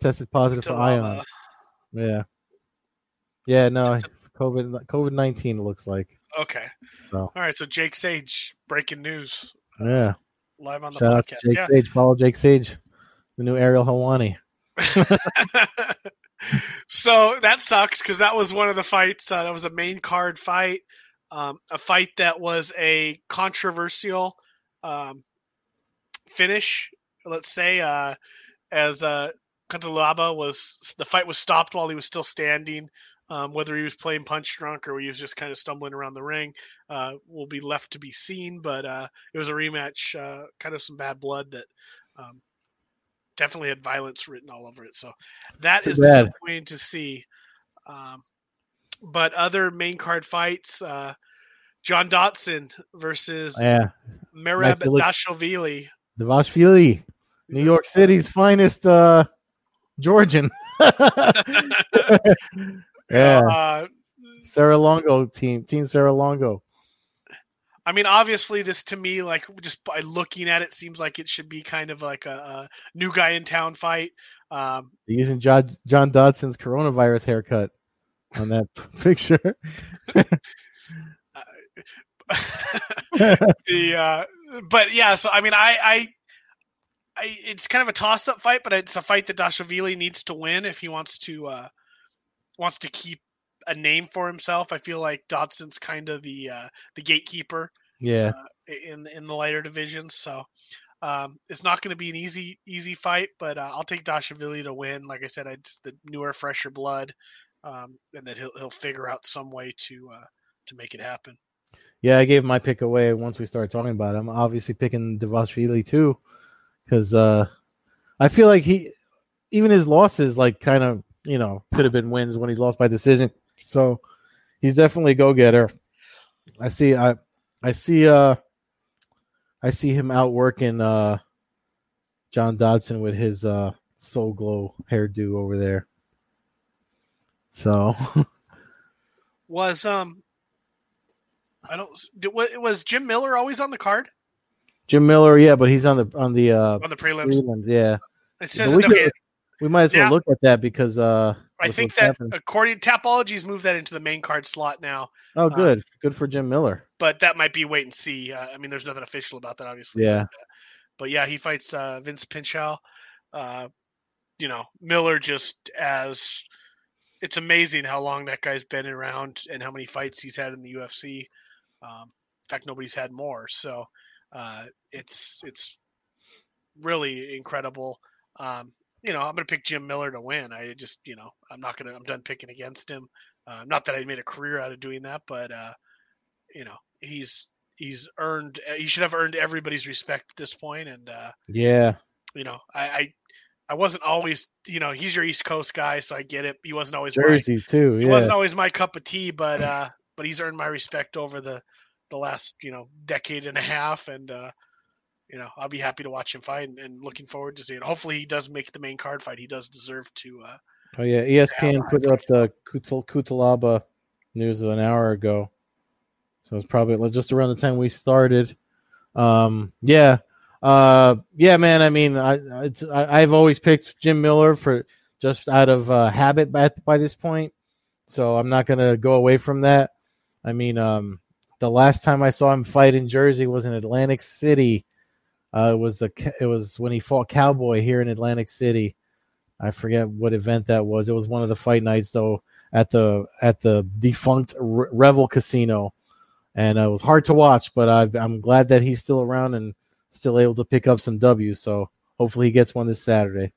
tested positive for Ion. Yeah, yeah. No, COVID COVID nineteen looks like. Okay. Oh. All right. So Jake Sage, breaking news, Yeah. live on the Shout out to podcast. Jake Yeah. Sage. Follow Jake Sage, the new Ariel Helwani. so that sucks because that was one of the fights. Uh, that was a main card fight, um, a fight that was a controversial um, finish. Let's say, uh, as uh, Cutelaba was the fight was stopped while he was still standing. Um, whether he was playing punch drunk or he was just kind of stumbling around the ring uh, will be left to be seen. But uh, it was a rematch, uh, kind of some bad blood that um, definitely had violence written all over it. So that Too is bad. disappointing to see. Um, but other main card fights, uh, John Dodson versus Yeah. Merab Dashvili. Dvalishvili, New York City's finest uh, Georgian. yeah. Uh, Serra Longo team, Team Serra Longo. I mean, obviously, this to me, like just by looking at it, seems like it should be kind of like a, a new guy in town fight. Um, using John, John Dodson's coronavirus haircut on that picture. the uh, but yeah, so I mean, I, I, I, it's kind of a toss-up fight, but it's a fight that Dashvili needs to win if he wants to uh, wants to keep a name for himself. I feel like Dodson's kind of the uh, the gatekeeper yeah. in in the lighter divisions, so. Um, it's not going to be an easy easy fight, but uh, I'll take Dashvili to win. Like I said, I just the newer, fresher blood, um, and that he'll he'll figure out some way to uh, to make it happen. Yeah, I gave my pick away once we started talking about it. I'm obviously picking Dvalishvili too, because uh, I feel like he, even his losses, like kind of, you know, could have been wins when he lost by decision. So he's definitely a go getter. I see. I I see. Uh, I see him out working uh, John Dodson with his uh, Soul Glo hairdo over there. So Was um, I don't did, was Jim Miller always on the card Jim Miller, yeah, but he's on the on the uh, on the prelims? prelims, yeah. It says we, could- we might as well Yeah. look at that because uh, I think that happened. according to Tapology's moved that into the main card slot now, oh, good, good for Jim Miller. but that might be wait and see. Uh, I mean, there's nothing official about that, obviously. Yeah, But yeah, he fights uh, Vinc Pichel. Uh, you know, Miller just as it's amazing how long that guy's been around and how many fights he's had in the UFC. Um, in fact, nobody's had more. So uh, it's it's really incredible. Um, you know, I'm going to pick Jim Miller to win. I just, you know, I'm not going to. I'm done picking against him. Uh, not that I made a career out of doing that, but uh, you know, he's he's earned. He should have earned everybody's respect at this point. and uh, yeah, you know, I, I I wasn't always, you know, he's your East Coast guy, so I get it. He wasn't always my, Jersey too. he wasn't always my cup of tea, but uh, but he's earned my respect over the the last you know decade and a half, and uh, you know, I'll be happy to watch him fight and, and looking forward to seeing. Hopefully, he does make the main card fight. He does deserve to. Uh, oh yeah. ESPN put up the Kutal- Cutelaba news an hour ago. So it's probably just around the time we started. Um, yeah, uh, yeah, man. I mean, I, I have always picked Jim Miller for just out of uh, habit by, by this point, so I'm not gonna go away from that. I mean, um, the last time I saw him fight in Jersey was in Atlantic City. Uh, it was the it was when he fought Cowboy here in Atlantic City. I forget what event that was. It was one of the fight nights though at the at the defunct Revel Casino, and it was hard to watch. But I, I'm glad that he's still around and still able to pick up some W's. So hopefully he gets one this Saturday.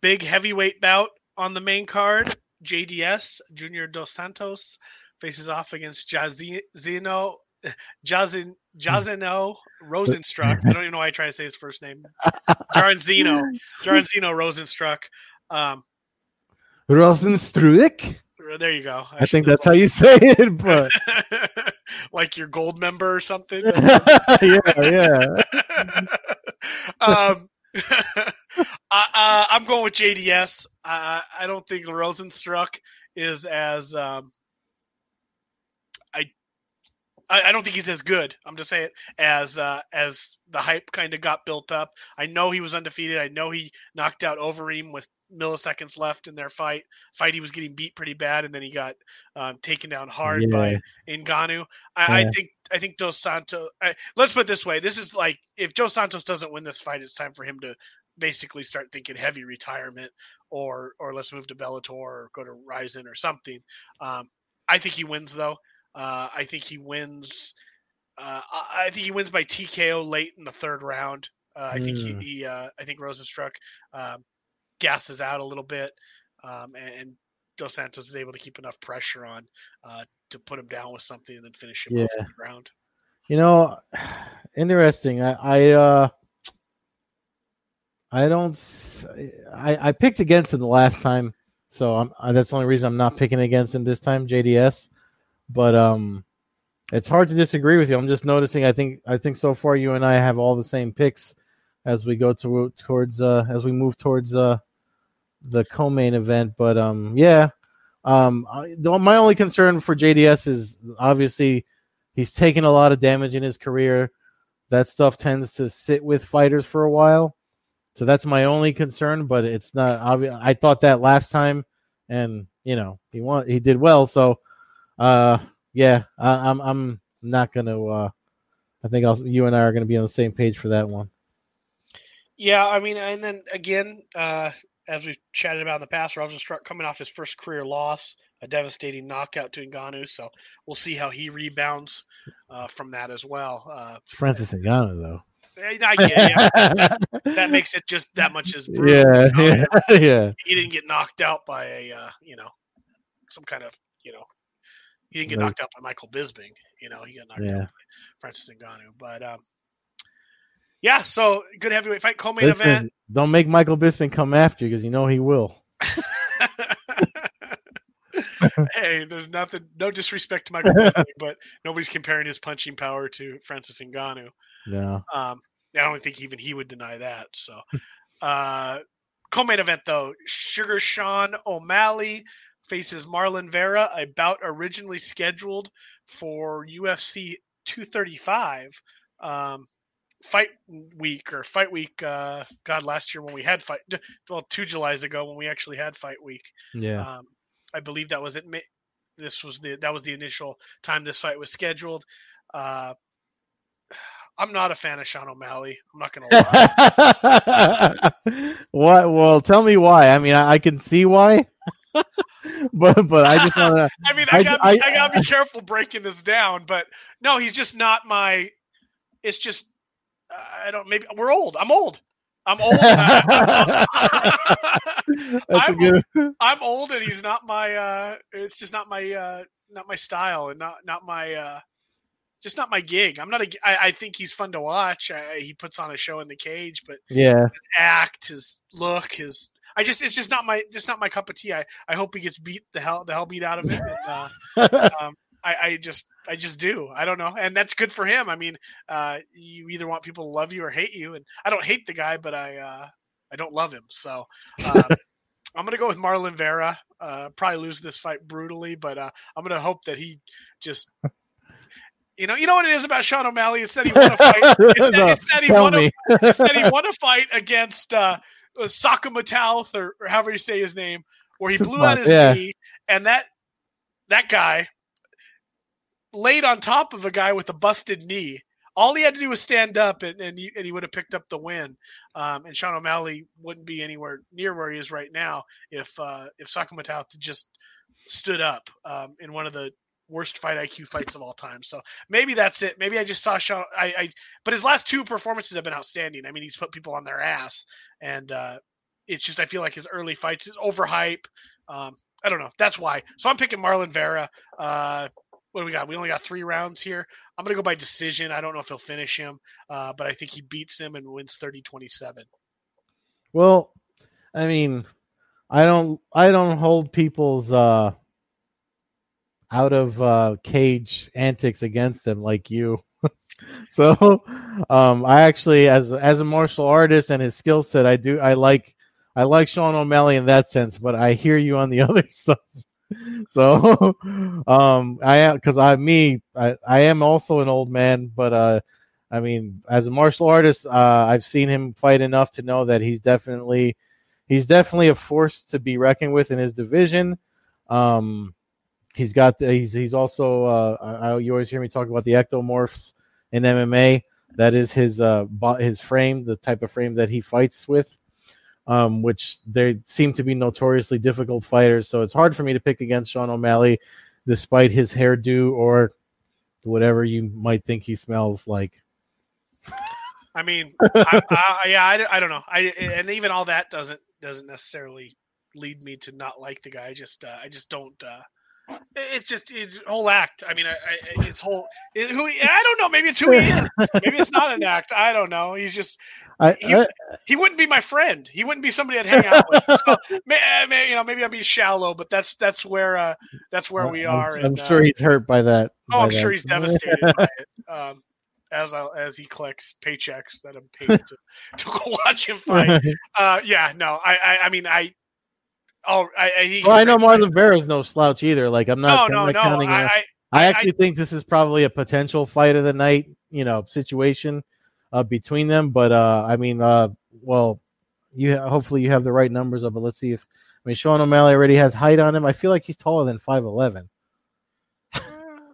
Big heavyweight bout on the main card. JDS Junior Dos Santos faces off against Jazino Jazin Jazino Rozenstruik. I don't even know why I try to say his first name. Jaranzino. Jaranzino Rozenstruik. Um, Rozenstruik. There you go. I, I think that's how you say it, but like your gold member or something. yeah, yeah. um, I, am going with JDS. I, I don't think Rozenstruik is as um, I, I don't think he's as good. I'm just saying as uh, as the hype kind of got built up. I know he was undefeated. I know he knocked out Overeem with milliseconds left in their fight. Fight he was getting beat pretty bad, and then he got um, taken down hard yeah. by Ngannou. I, yeah. I, think I think Dos Santos. I, let's put it this way: this is like if Joe Santos doesn't win this fight, it's time for him to basically start thinking heavy retirement, or or let's move to Bellator or go to Rizin or something. Um, I think he wins though. Uh, I think he wins. Uh, I think he wins by TKO late in the third round. Uh, I mm. think he, mm. he uh, I think Rozenstruik um, gasses out a little bit, um, and, and, Dos Santos is able to keep enough pressure on uh, to put him down with something and then finish him yeah. off the ground. You know, interesting. I, I uh, I don't. I, I picked against him the last time, so I'm, that's the only reason I'm not picking against him this time. JDS. But um, it's hard to disagree with you. I'm just noticing. I think I think so far you and I have all the same picks as we go to, towards uh, as we move towards uh, the co-main event. But um, yeah, um, the, my only concern for JDS is obviously he's taken a lot of damage in his career. That stuff tends to sit with fighters for a while, so that's my only concern. But it's not obvious. I thought that last time, and you know he won. He did well, so uh, yeah, I, am I'm, I'm not gonna. Uh, I think I'll, you and I are gonna be on the same page for that one. Yeah, I mean, and then again, uh, as we've chatted about in the past, Rozenstruik coming off his first career loss, a devastating knockout to Ngannou. So we'll see how he rebounds uh, from that as well. Uh, it's Francis Ngannou, though. I get yeah. that makes it just that much as brutal. Yeah, yeah, yeah. He didn't get knocked out by a, uh, you know, some kind of, you know, he didn't get knocked out by Michael Bisping. You know, he got knocked yeah. out by Francis Ngannou. But um, yeah, so good heavyweight fight, co-main Listen, event. Don't make Michael Bisping come after you because you know he will. hey, there's nothing, no disrespect to Michael Bisping, but nobody's comparing his punching power to Francis Ngannou. Yeah. Um, I don't think even he would deny that. So, uh, co-main event though, Sugar Sean O'Malley faces Marlon Vera, a bout originally scheduled for UFC 235 um, fight week or fight week. Uh, God, last year when we had fight, well, two Julys ago when we actually had fight week. Yeah, um, I believe that was it. This was the that was the initial time this fight was scheduled. Uh, I'm not a fan of Sean O'Malley. I'm not going to lie. what? Well, tell me why. I mean, I, I can see why. but but I just want to. I mean, I got I, I, I got to be careful breaking this down, but no, he's just not my. It's just I don't. Maybe we're old. I'm old. I'm old. I, am good... I'm old, and he's not my. uh It's just not my. uh Not my style, and not not my. uh just not my gig. I'm not a. I, I think he's fun to watch. I, he puts on a show in the cage, but yeah, his act, his look, his I just it's just not my just not my cup of tea. I, I hope he gets beat the hell the hell beat out of it. And, uh, um, I, I just I just do. I don't know, and that's good for him. I mean, uh, you either want people to love you or hate you, and I don't hate the guy, but I uh, I don't love him. So uh, I'm gonna go with Marlon Vera. Uh, probably lose this fight brutally, but uh, I'm gonna hope that he just You know, you know what it is about Sean O'Malley. It's that he won a fight. It's that, No, it's that he won a, it's that he won a fight against uh, Soukhamthath or, or however you say his name, where he blew out his Yeah. knee, and that that guy laid on top of a guy with a busted knee. All he had to do was stand up, and and he, and he would have picked up the win. Um, and Sean O'Malley wouldn't be anywhere near where he is right now if uh, if Soukhamthath just stood up um, in one of the worst fight IQ fights of all time. So maybe that's it. Maybe I just saw Sean. I, I but his last two performances have been outstanding. I mean, he's put people on their ass, and uh, it's just I feel like his early fights is overhype. Um, I don't know. That's why. So I'm picking Marlon Vera. Uh, what do we got? We only got three rounds here. I'm gonna go by decision. I don't know if he'll finish him, uh, but I think he beats him and wins 30-27. Well, I mean, I don't I don't hold people's uh out of uh cage antics against them like you. so um I actually as as a martial artist and his skill set I do I like I like Sean O'Malley in that sense, but I hear you on the other stuff. So um I cuz I me I, I am also an old man, but uh I mean, as a martial artist, uh, I've seen him fight enough to know that he's definitely he's definitely a force to be reckoned with in his division. Um, he's got the, he's he's also uh, I, you always hear me talk about the ectomorphs in MMA. That is his uh his frame, the type of frame that he fights with. Um, which they seem to be notoriously difficult fighters, so it's hard for me to pick against Sean O'Malley, despite his hairdo or whatever you might think he smells like. I mean, I, I, yeah, I, I don't know. I and even all that doesn't doesn't necessarily lead me to not like the guy. I just uh, I just don't. Uh, it's just his whole act. I mean, I, I, his whole it, who he, I don't know. Maybe it's who he is. Maybe it's not an act. I don't know. He's just I, He- I, he wouldn't be my friend. He wouldn't be somebody I'd hang out with. So, may, may, you know, maybe I'd be shallow, but that's that's where uh, that's where we I'm- are. I'm, sure uh, he's hurt by that. Oh, by I'm sure he's devastated by it. Um, as I, as he collects paychecks that I'm paid to, to go watch him fight. Uh, yeah, no, I, I, I mean, I, oh, I, I, well, I know Marlon is no slouch either. Like I'm not. No, I'm no, not no. counting him I. I, I actually think this is probably a potential fight of the night, you know, situation uh, between them. But uh, I mean, uh, well, you hopefully you have the right numbers up. But let's see if I mean Sean O'Malley already has height on him. I feel like he's taller than five eleven. uh,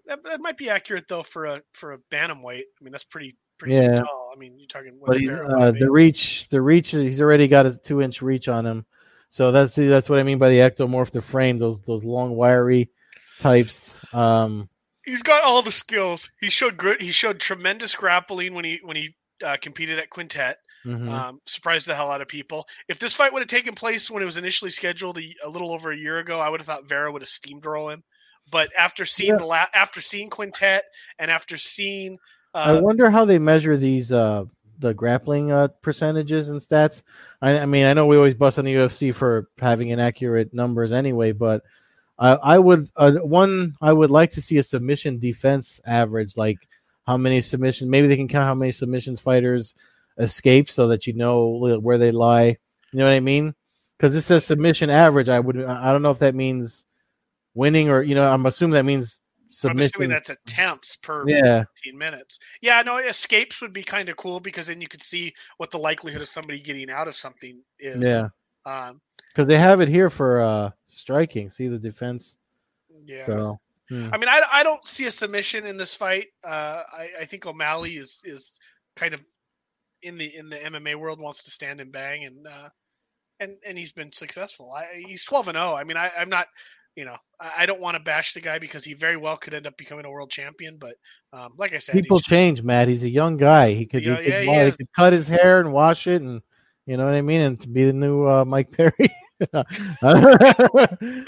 that, that might be accurate though for a for a bantamweight. I mean, that's pretty pretty Yeah. tall. I mean, you're talking. But he's uh, the reach. The reach. He's already got a two inch reach on him. So that's that's what I mean by the ectomorph. The frame. Those those long wiry types. Um, he's got all the skills. He showed good. He showed tremendous grappling when he when he uh, competed at Quintet. mhm. Um, surprised the hell out of people. If this fight would have taken place when it was initially scheduled a, a little over a year ago, I would have thought Vera would have steamrolled him. But after seeing Yeah. the la- after seeing Quintet and after seeing, I uh, wonder how they measure these uh the grappling uh percentages and stats. I, I mean, I know we always bust on the UFC for having inaccurate numbers anyway, but I I would uh, one I would like to see a submission defense average, like how many submissions. Maybe they can count how many submissions fighters escape, so that you know where they lie. You know what I mean? Because it says submission average. I would I don't know if that means winning or you know I'm assuming that means I'm assuming that's attempts per yeah. 15 minutes. Yeah, no, escapes would be kind of cool because then you could see what the likelihood of somebody getting out of something is. Yeah. Um, because they have it here for uh striking. See the defense. yeah. So hmm. I mean, I, I don't see a submission in this fight. Uh, I, I think O'Malley is is kind of in the in the MMA world wants to stand and bang, and uh, and and he's been successful. I, he's twelve and zero. I mean, I, I'm not, you know, I, I don't want to bash the guy because he very well could end up becoming a world champion. But um, like I said, people change, Matt. He's a young guy. He could, Yeah, he, could, yeah, he he could cut his hair and wash it, and you know what I mean, and to be the new uh, Mike Perry.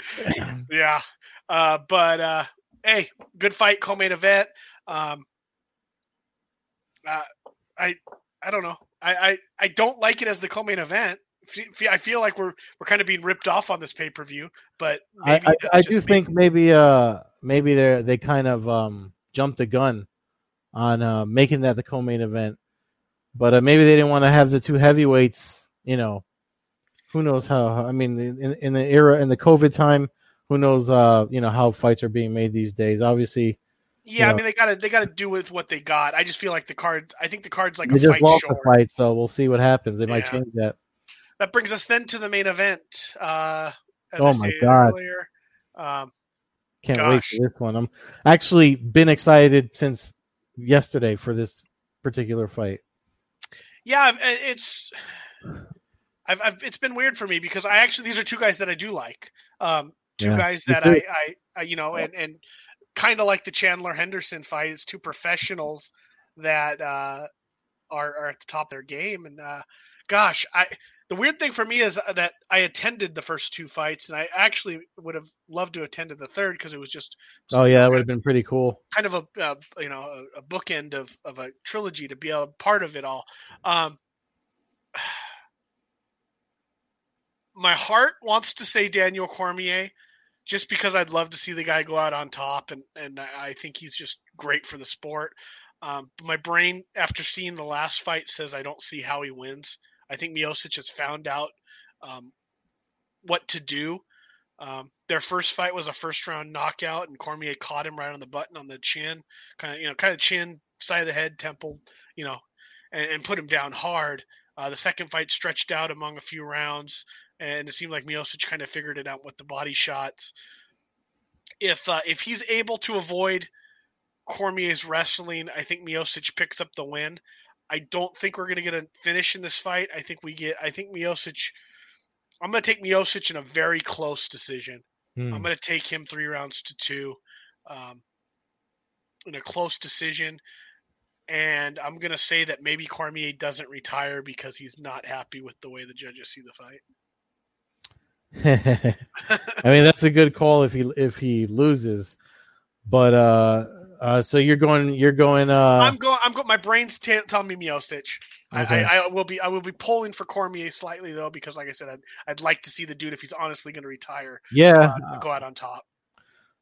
Yeah. Uh, but uh, hey, good fight, co-main event. Um, uh, I I don't know. I, I I don't like it as the co-main event. I feel like we're we're kind of being ripped off on this pay per view, but I, maybe I, I do me. think maybe uh maybe they they kind of um jumped the gun on uh making that the co-main event, but uh, maybe they didn't want to have the two heavyweights. You know, who knows how? I mean, in in the era in the COVID time, who knows? Uh, you know how fights are being made these days. Obviously, Yeah, I mean they gotta they gotta do with what they got. I just feel like the card. I think the card's like they a just fight lost short. the fight, so we'll see what happens. They might change that. That brings us then to the main event. Uh, as Oh my God. earlier. Um, Can't wait for this one. I'm actually been excited since yesterday for this particular fight. yeah, it's I've, I've it's been weird for me because I actually these are two guys that I do like. Um, two Yeah, guys that. I, I, I you know and and kind of like the Chandler Henderson fight. It's two professionals that uh, are are at the top of their game. And uh, gosh, I the weird thing for me is that I attended the first two fights, and I actually would have loved to attended the third because it was just Oh yeah, that would have been pretty cool. kind of a uh, you know a, bookend of of a trilogy to be a part of it all. Um, my heart wants to say Daniel Cormier, just because I'd love to see the guy go out on top, and and I I think he's just great for the sport. Um, but my brain, after seeing the last fight, says I don't see how he wins. I think Miocic has found out um, what to do. Um, their first fight was a first round knockout, and Cormier caught him right on the button on the chin, kind of you know, kind of chin, side of the head, temple, you know, and, and put him down hard. Uh, the second fight stretched out among a few rounds, and it seemed like Miocic kind of figured it out with the body shots. If uh, if he's able to avoid Cormier's wrestling, I think Miocic picks up the win. I don't think we're going to get a finish in this fight. I think we get. I think Miocic. I'm going to take Miocic in a very close decision. Hmm. I'm going to take him three rounds to two, um, in a close decision. And I'm going to say that maybe Cormier doesn't retire because he's not happy with the way the judges see the fight. I mean, that's a good call if he if he loses. But uh, uh so you're going you're going uh I'm going. I'm going. My brain's t- telling me Miocic. Okay. I, I, I will be. I will be pulling for Cormier slightly though, because like I said, I'd, I'd like to see the dude if he's honestly going to retire yeah. uh, go out on top.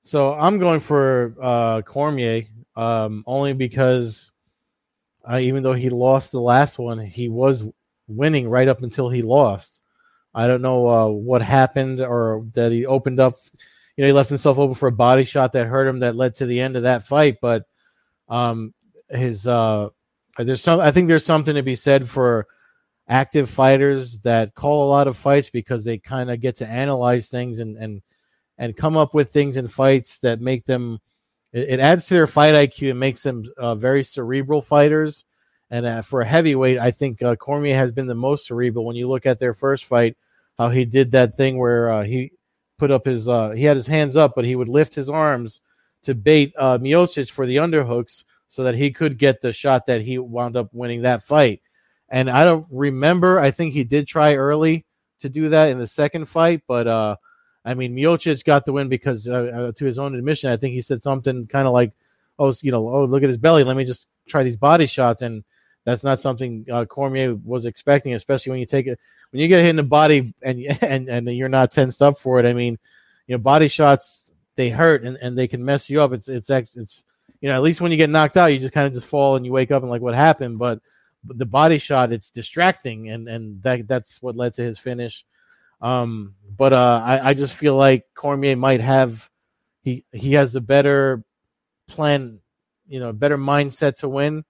So I'm going for uh Cormier um only because uh, even though he lost the last one, he was winning right up until he lost. I don't know uh, what happened or that he opened up. You know, he left himself open for a body shot that hurt him that led to the end of that fight. But um, his uh, there's some. I think there's something to be said for active fighters that call a lot of fights because they kind of get to analyze things and and and come up with things in fights that make them. It, it adds to their fight IQ and makes them uh, very cerebral fighters. And uh, for a heavyweight, I think uh, Cormier has been the most cerebral. When you look at their first fight, how he did that thing where uh, he put up his uh, he had his hands up, but he would lift his arms to bait uh, Miocic for the underhooks so that he could get the shot that he wound up winning that fight. And I don't remember. I think he did try early to do that in the second fight, but uh, I mean, Miocic got the win because, uh, uh, to his own admission, I think he said something kind of like, "Oh, you know, oh, look at his belly. Let me just try these body shots." And that's not something uh, Cormier was expecting, especially when you take it when you get hit in the body and and and you're not tensed up for it. I mean, you know, body shots they hurt and, and they can mess you up. It's it's it's you know at least when you get knocked out, you just kind of just fall and you wake up and like what happened. But, but the body shot it's distracting and and that that's what led to his finish. Um, but uh, I I just feel like Cormier might have he he has a better plan, you know, a better mindset to win.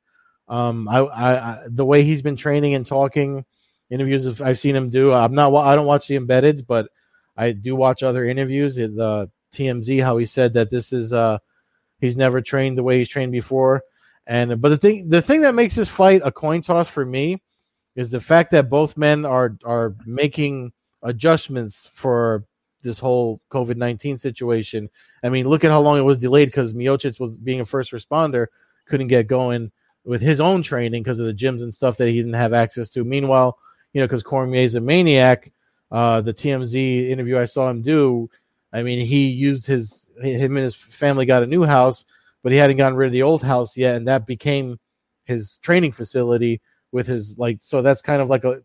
Um, I, I, I the way he's been training and talking, interviews I've- seen him do. I'm not, I don't watch the embeddeds, but I do watch other interviews. The TMZ, how he said that this is, uh, he's never trained the way he's trained before. And but the thing, the thing that makes this fight a coin toss for me is the fact that both men are are making adjustments for this whole COVID nineteen situation. I mean, look at how long it was delayed because Miocic was being a first responder, couldn't get going with his own training because of the gyms and stuff that he didn't have access to. Meanwhile, you know, because Cormier's a maniac, uh, the TMZ interview I saw him do, I mean, he used his him and his family got a new house, but he hadn't gotten rid of the old house yet, and that became his training facility with his like. So that's kind of like a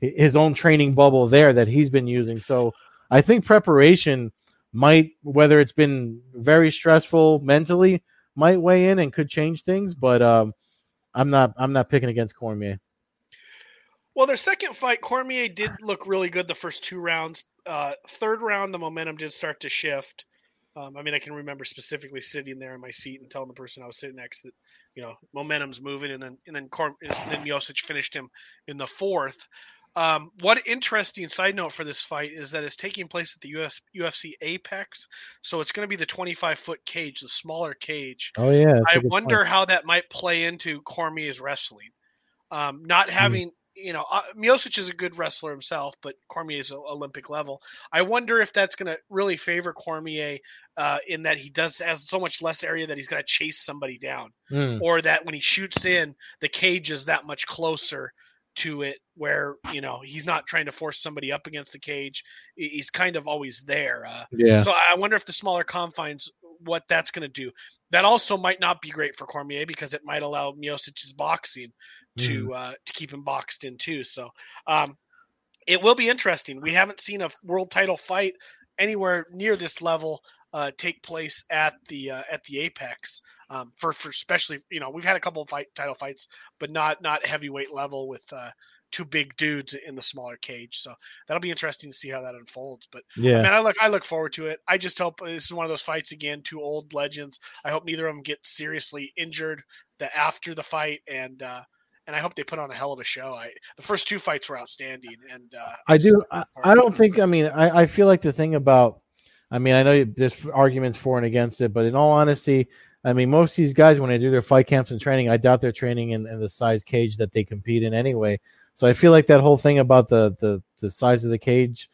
his own training bubble there that he's been using. So I think preparation might, whether it's been very stressful mentally, might weigh in and could change things. But um, I'm not I'm not picking against Cormier. Well, their second fight, Cormier did look really good the first two rounds. Uh, third round, the momentum did start to shift. Um, I mean, I can remember specifically sitting there in my seat and telling the person I was sitting next that, you know, momentum's moving, and then and then Corm- then Miocic finished him in the fourth. Um, one interesting side note for this fight is that it's taking place at the US, UFC Apex, so it's going to be the 25 foot cage, the smaller cage. Oh yeah, I wonder point. how that might play into Cormier's wrestling. Um, not hmm. having, mm. you know, uh, Miocic is a good wrestler himself, but Cormier is Olympic level. I wonder if that's going to really favor Cormier uh, in that he does has so much less area that he's going to chase somebody down, mm. or that when he shoots in, the cage is that much closer to it where you know he's not trying to force somebody up against the cage he's kind of always there uh, yeah. so i wonder if the smaller confines what that's going to do. That also might not be great for cormier because it might allow miocic's boxing to mm. uh, to keep him boxed in too so um, it will be interesting. We haven't seen a world title fight anywhere near this level uh, take place at the uh, at the apex um, for for especially you know we've had a couple of fight title fights, but not not heavyweight level with uh, two big dudes in the smaller cage. So that'll be interesting to see how that unfolds. But yeah, man, I look I look forward to it. I just hope this is one of those fights again. Two old legends. I hope neither of them get seriously injured the after the fight and. uh and I hope they put on a hell of a show. I the first two fights were outstanding, and uh, I do. I, I don't think. I mean, I, I feel like the thing about. I mean, I know there's arguments for and against it, but in all honesty, I mean, most of these guys, when they do their fight camps and training, I doubt they're training in, in the size cage that they compete in anyway. So I feel like that whole thing about the the, the size of the cage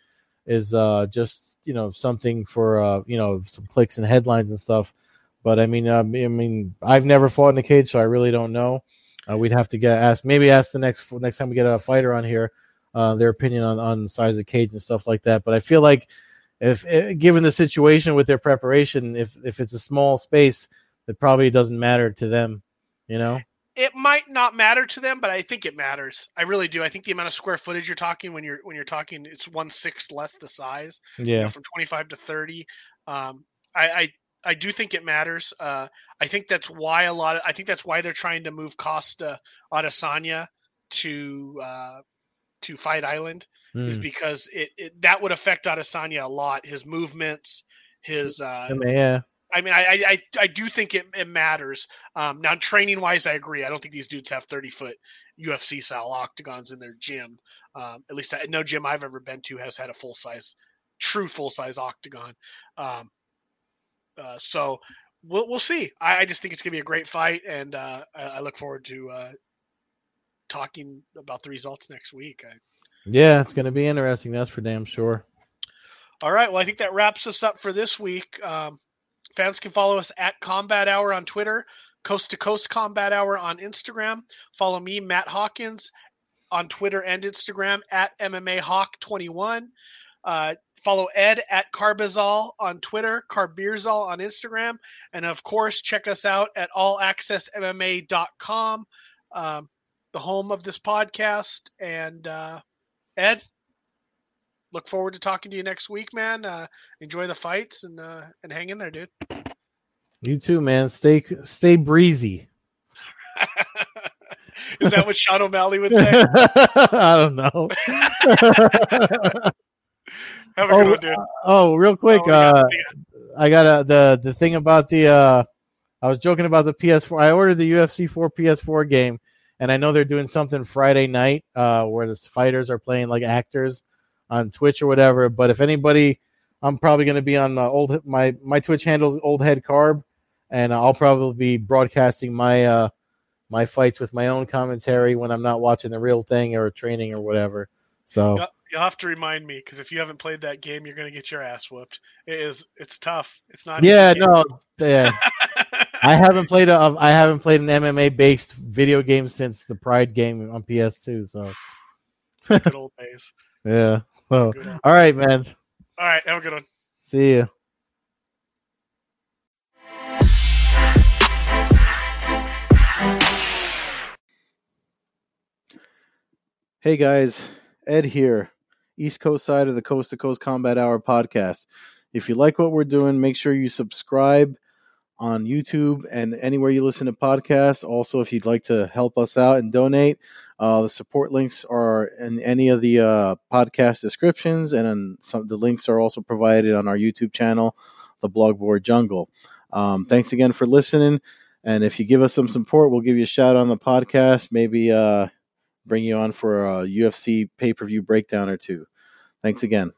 is uh, just you know something for uh, you know some clicks and headlines and stuff. But I mean, uh, I mean, I've never fought in a cage, so I really don't know. Uh, we'd have to get asked, maybe ask the next next time we get a fighter on here, uh, their opinion on on size of the cage and stuff like that. But I feel like if, if eh, given the situation with their preparation, if if it's a small space it probably doesn't matter to them, you know? It might not matter to them, but I think it matters. I really do. I think the amount of square footage you're talking when you're when you're talking, it's one sixth less the size. Yeah, you know, from 25 to 30. Um, I, I I do think it matters. Uh, I think that's why a lot of I think that's why they're trying to move Costa Adesanya to uh, to Fight Island mm. is hmm. because it, it, that would affect Adesanya a lot. His movements, his uh, yeah, I mean, I I, I do think it, it matters. Um, now, training wise, I agree. I don't think these dudes have thirty foot UFC style octagons in their gym. Um, at least no gym I've ever been to has had a full size, true full size octagon. Um, uh, so we'll we'll see. I, I, just think it's gonna be a great fight, and uh, I, I, look forward to uh, talking about the results next week. I, yeah, it's gonna be interesting. That's for damn sure. All right. Well, I think that wraps us up for this week. Um, Fans can follow us at Combat Hour on Twitter, Coast to Coast Combat Hour on Instagram. Follow me, Matt Hawkins, on Twitter and Instagram at MMA Hawk21. Uh, follow Ed at Carbazol on Twitter, Carbeerzol on Instagram, and of course, check us out at allaccessmma.com, um, the home of this podcast. And uh, Ed, look forward to talking to you next week, man. Uh, enjoy the fights and uh, and hang in there, dude. You too, man. Stay stay breezy. Is that what Sean O'Malley would say? I don't know. Have a oh, good one, dude. Oh, real quick, oh, uh, I got uh, the the thing about the. Uh, I was joking about the PS4. I ordered the UFC 4 PS4 game, and I know they're doing something Friday night uh, where the fighters are playing like actors on Twitch or whatever. But if anybody, I'm probably going to be on uh, old my my Twitch handles old head carb, and I'll probably be broadcasting my uh my fights with my own commentary when I'm not watching the real thing or training or whatever. So you'll have to remind me because if you haven't played that game, you're going to get your ass whooped. It is it's tough. It's not. Yeah, no, yeah. I haven't played a I haven't played an MMA based video game since the Pride game on PS2. So good old days. Yeah. Well, all right, man. All right. Have a good one. See you. Hey guys, Ed here, East Coast side of the Coast to Coast Combat Hour podcast. If you like what we're doing, make sure you subscribe on YouTube and anywhere you listen to podcasts. Also, if you'd like to help us out and donate, uh, the support links are in any of the uh, podcast descriptions, and some the links are also provided on our YouTube channel. the Blogboard Jungle. Um, thanks again for listening. And if you give us some support, we'll give you a shout on the podcast. Maybe uh, bring you on for a UFC pay per view breakdown or two. Thanks again.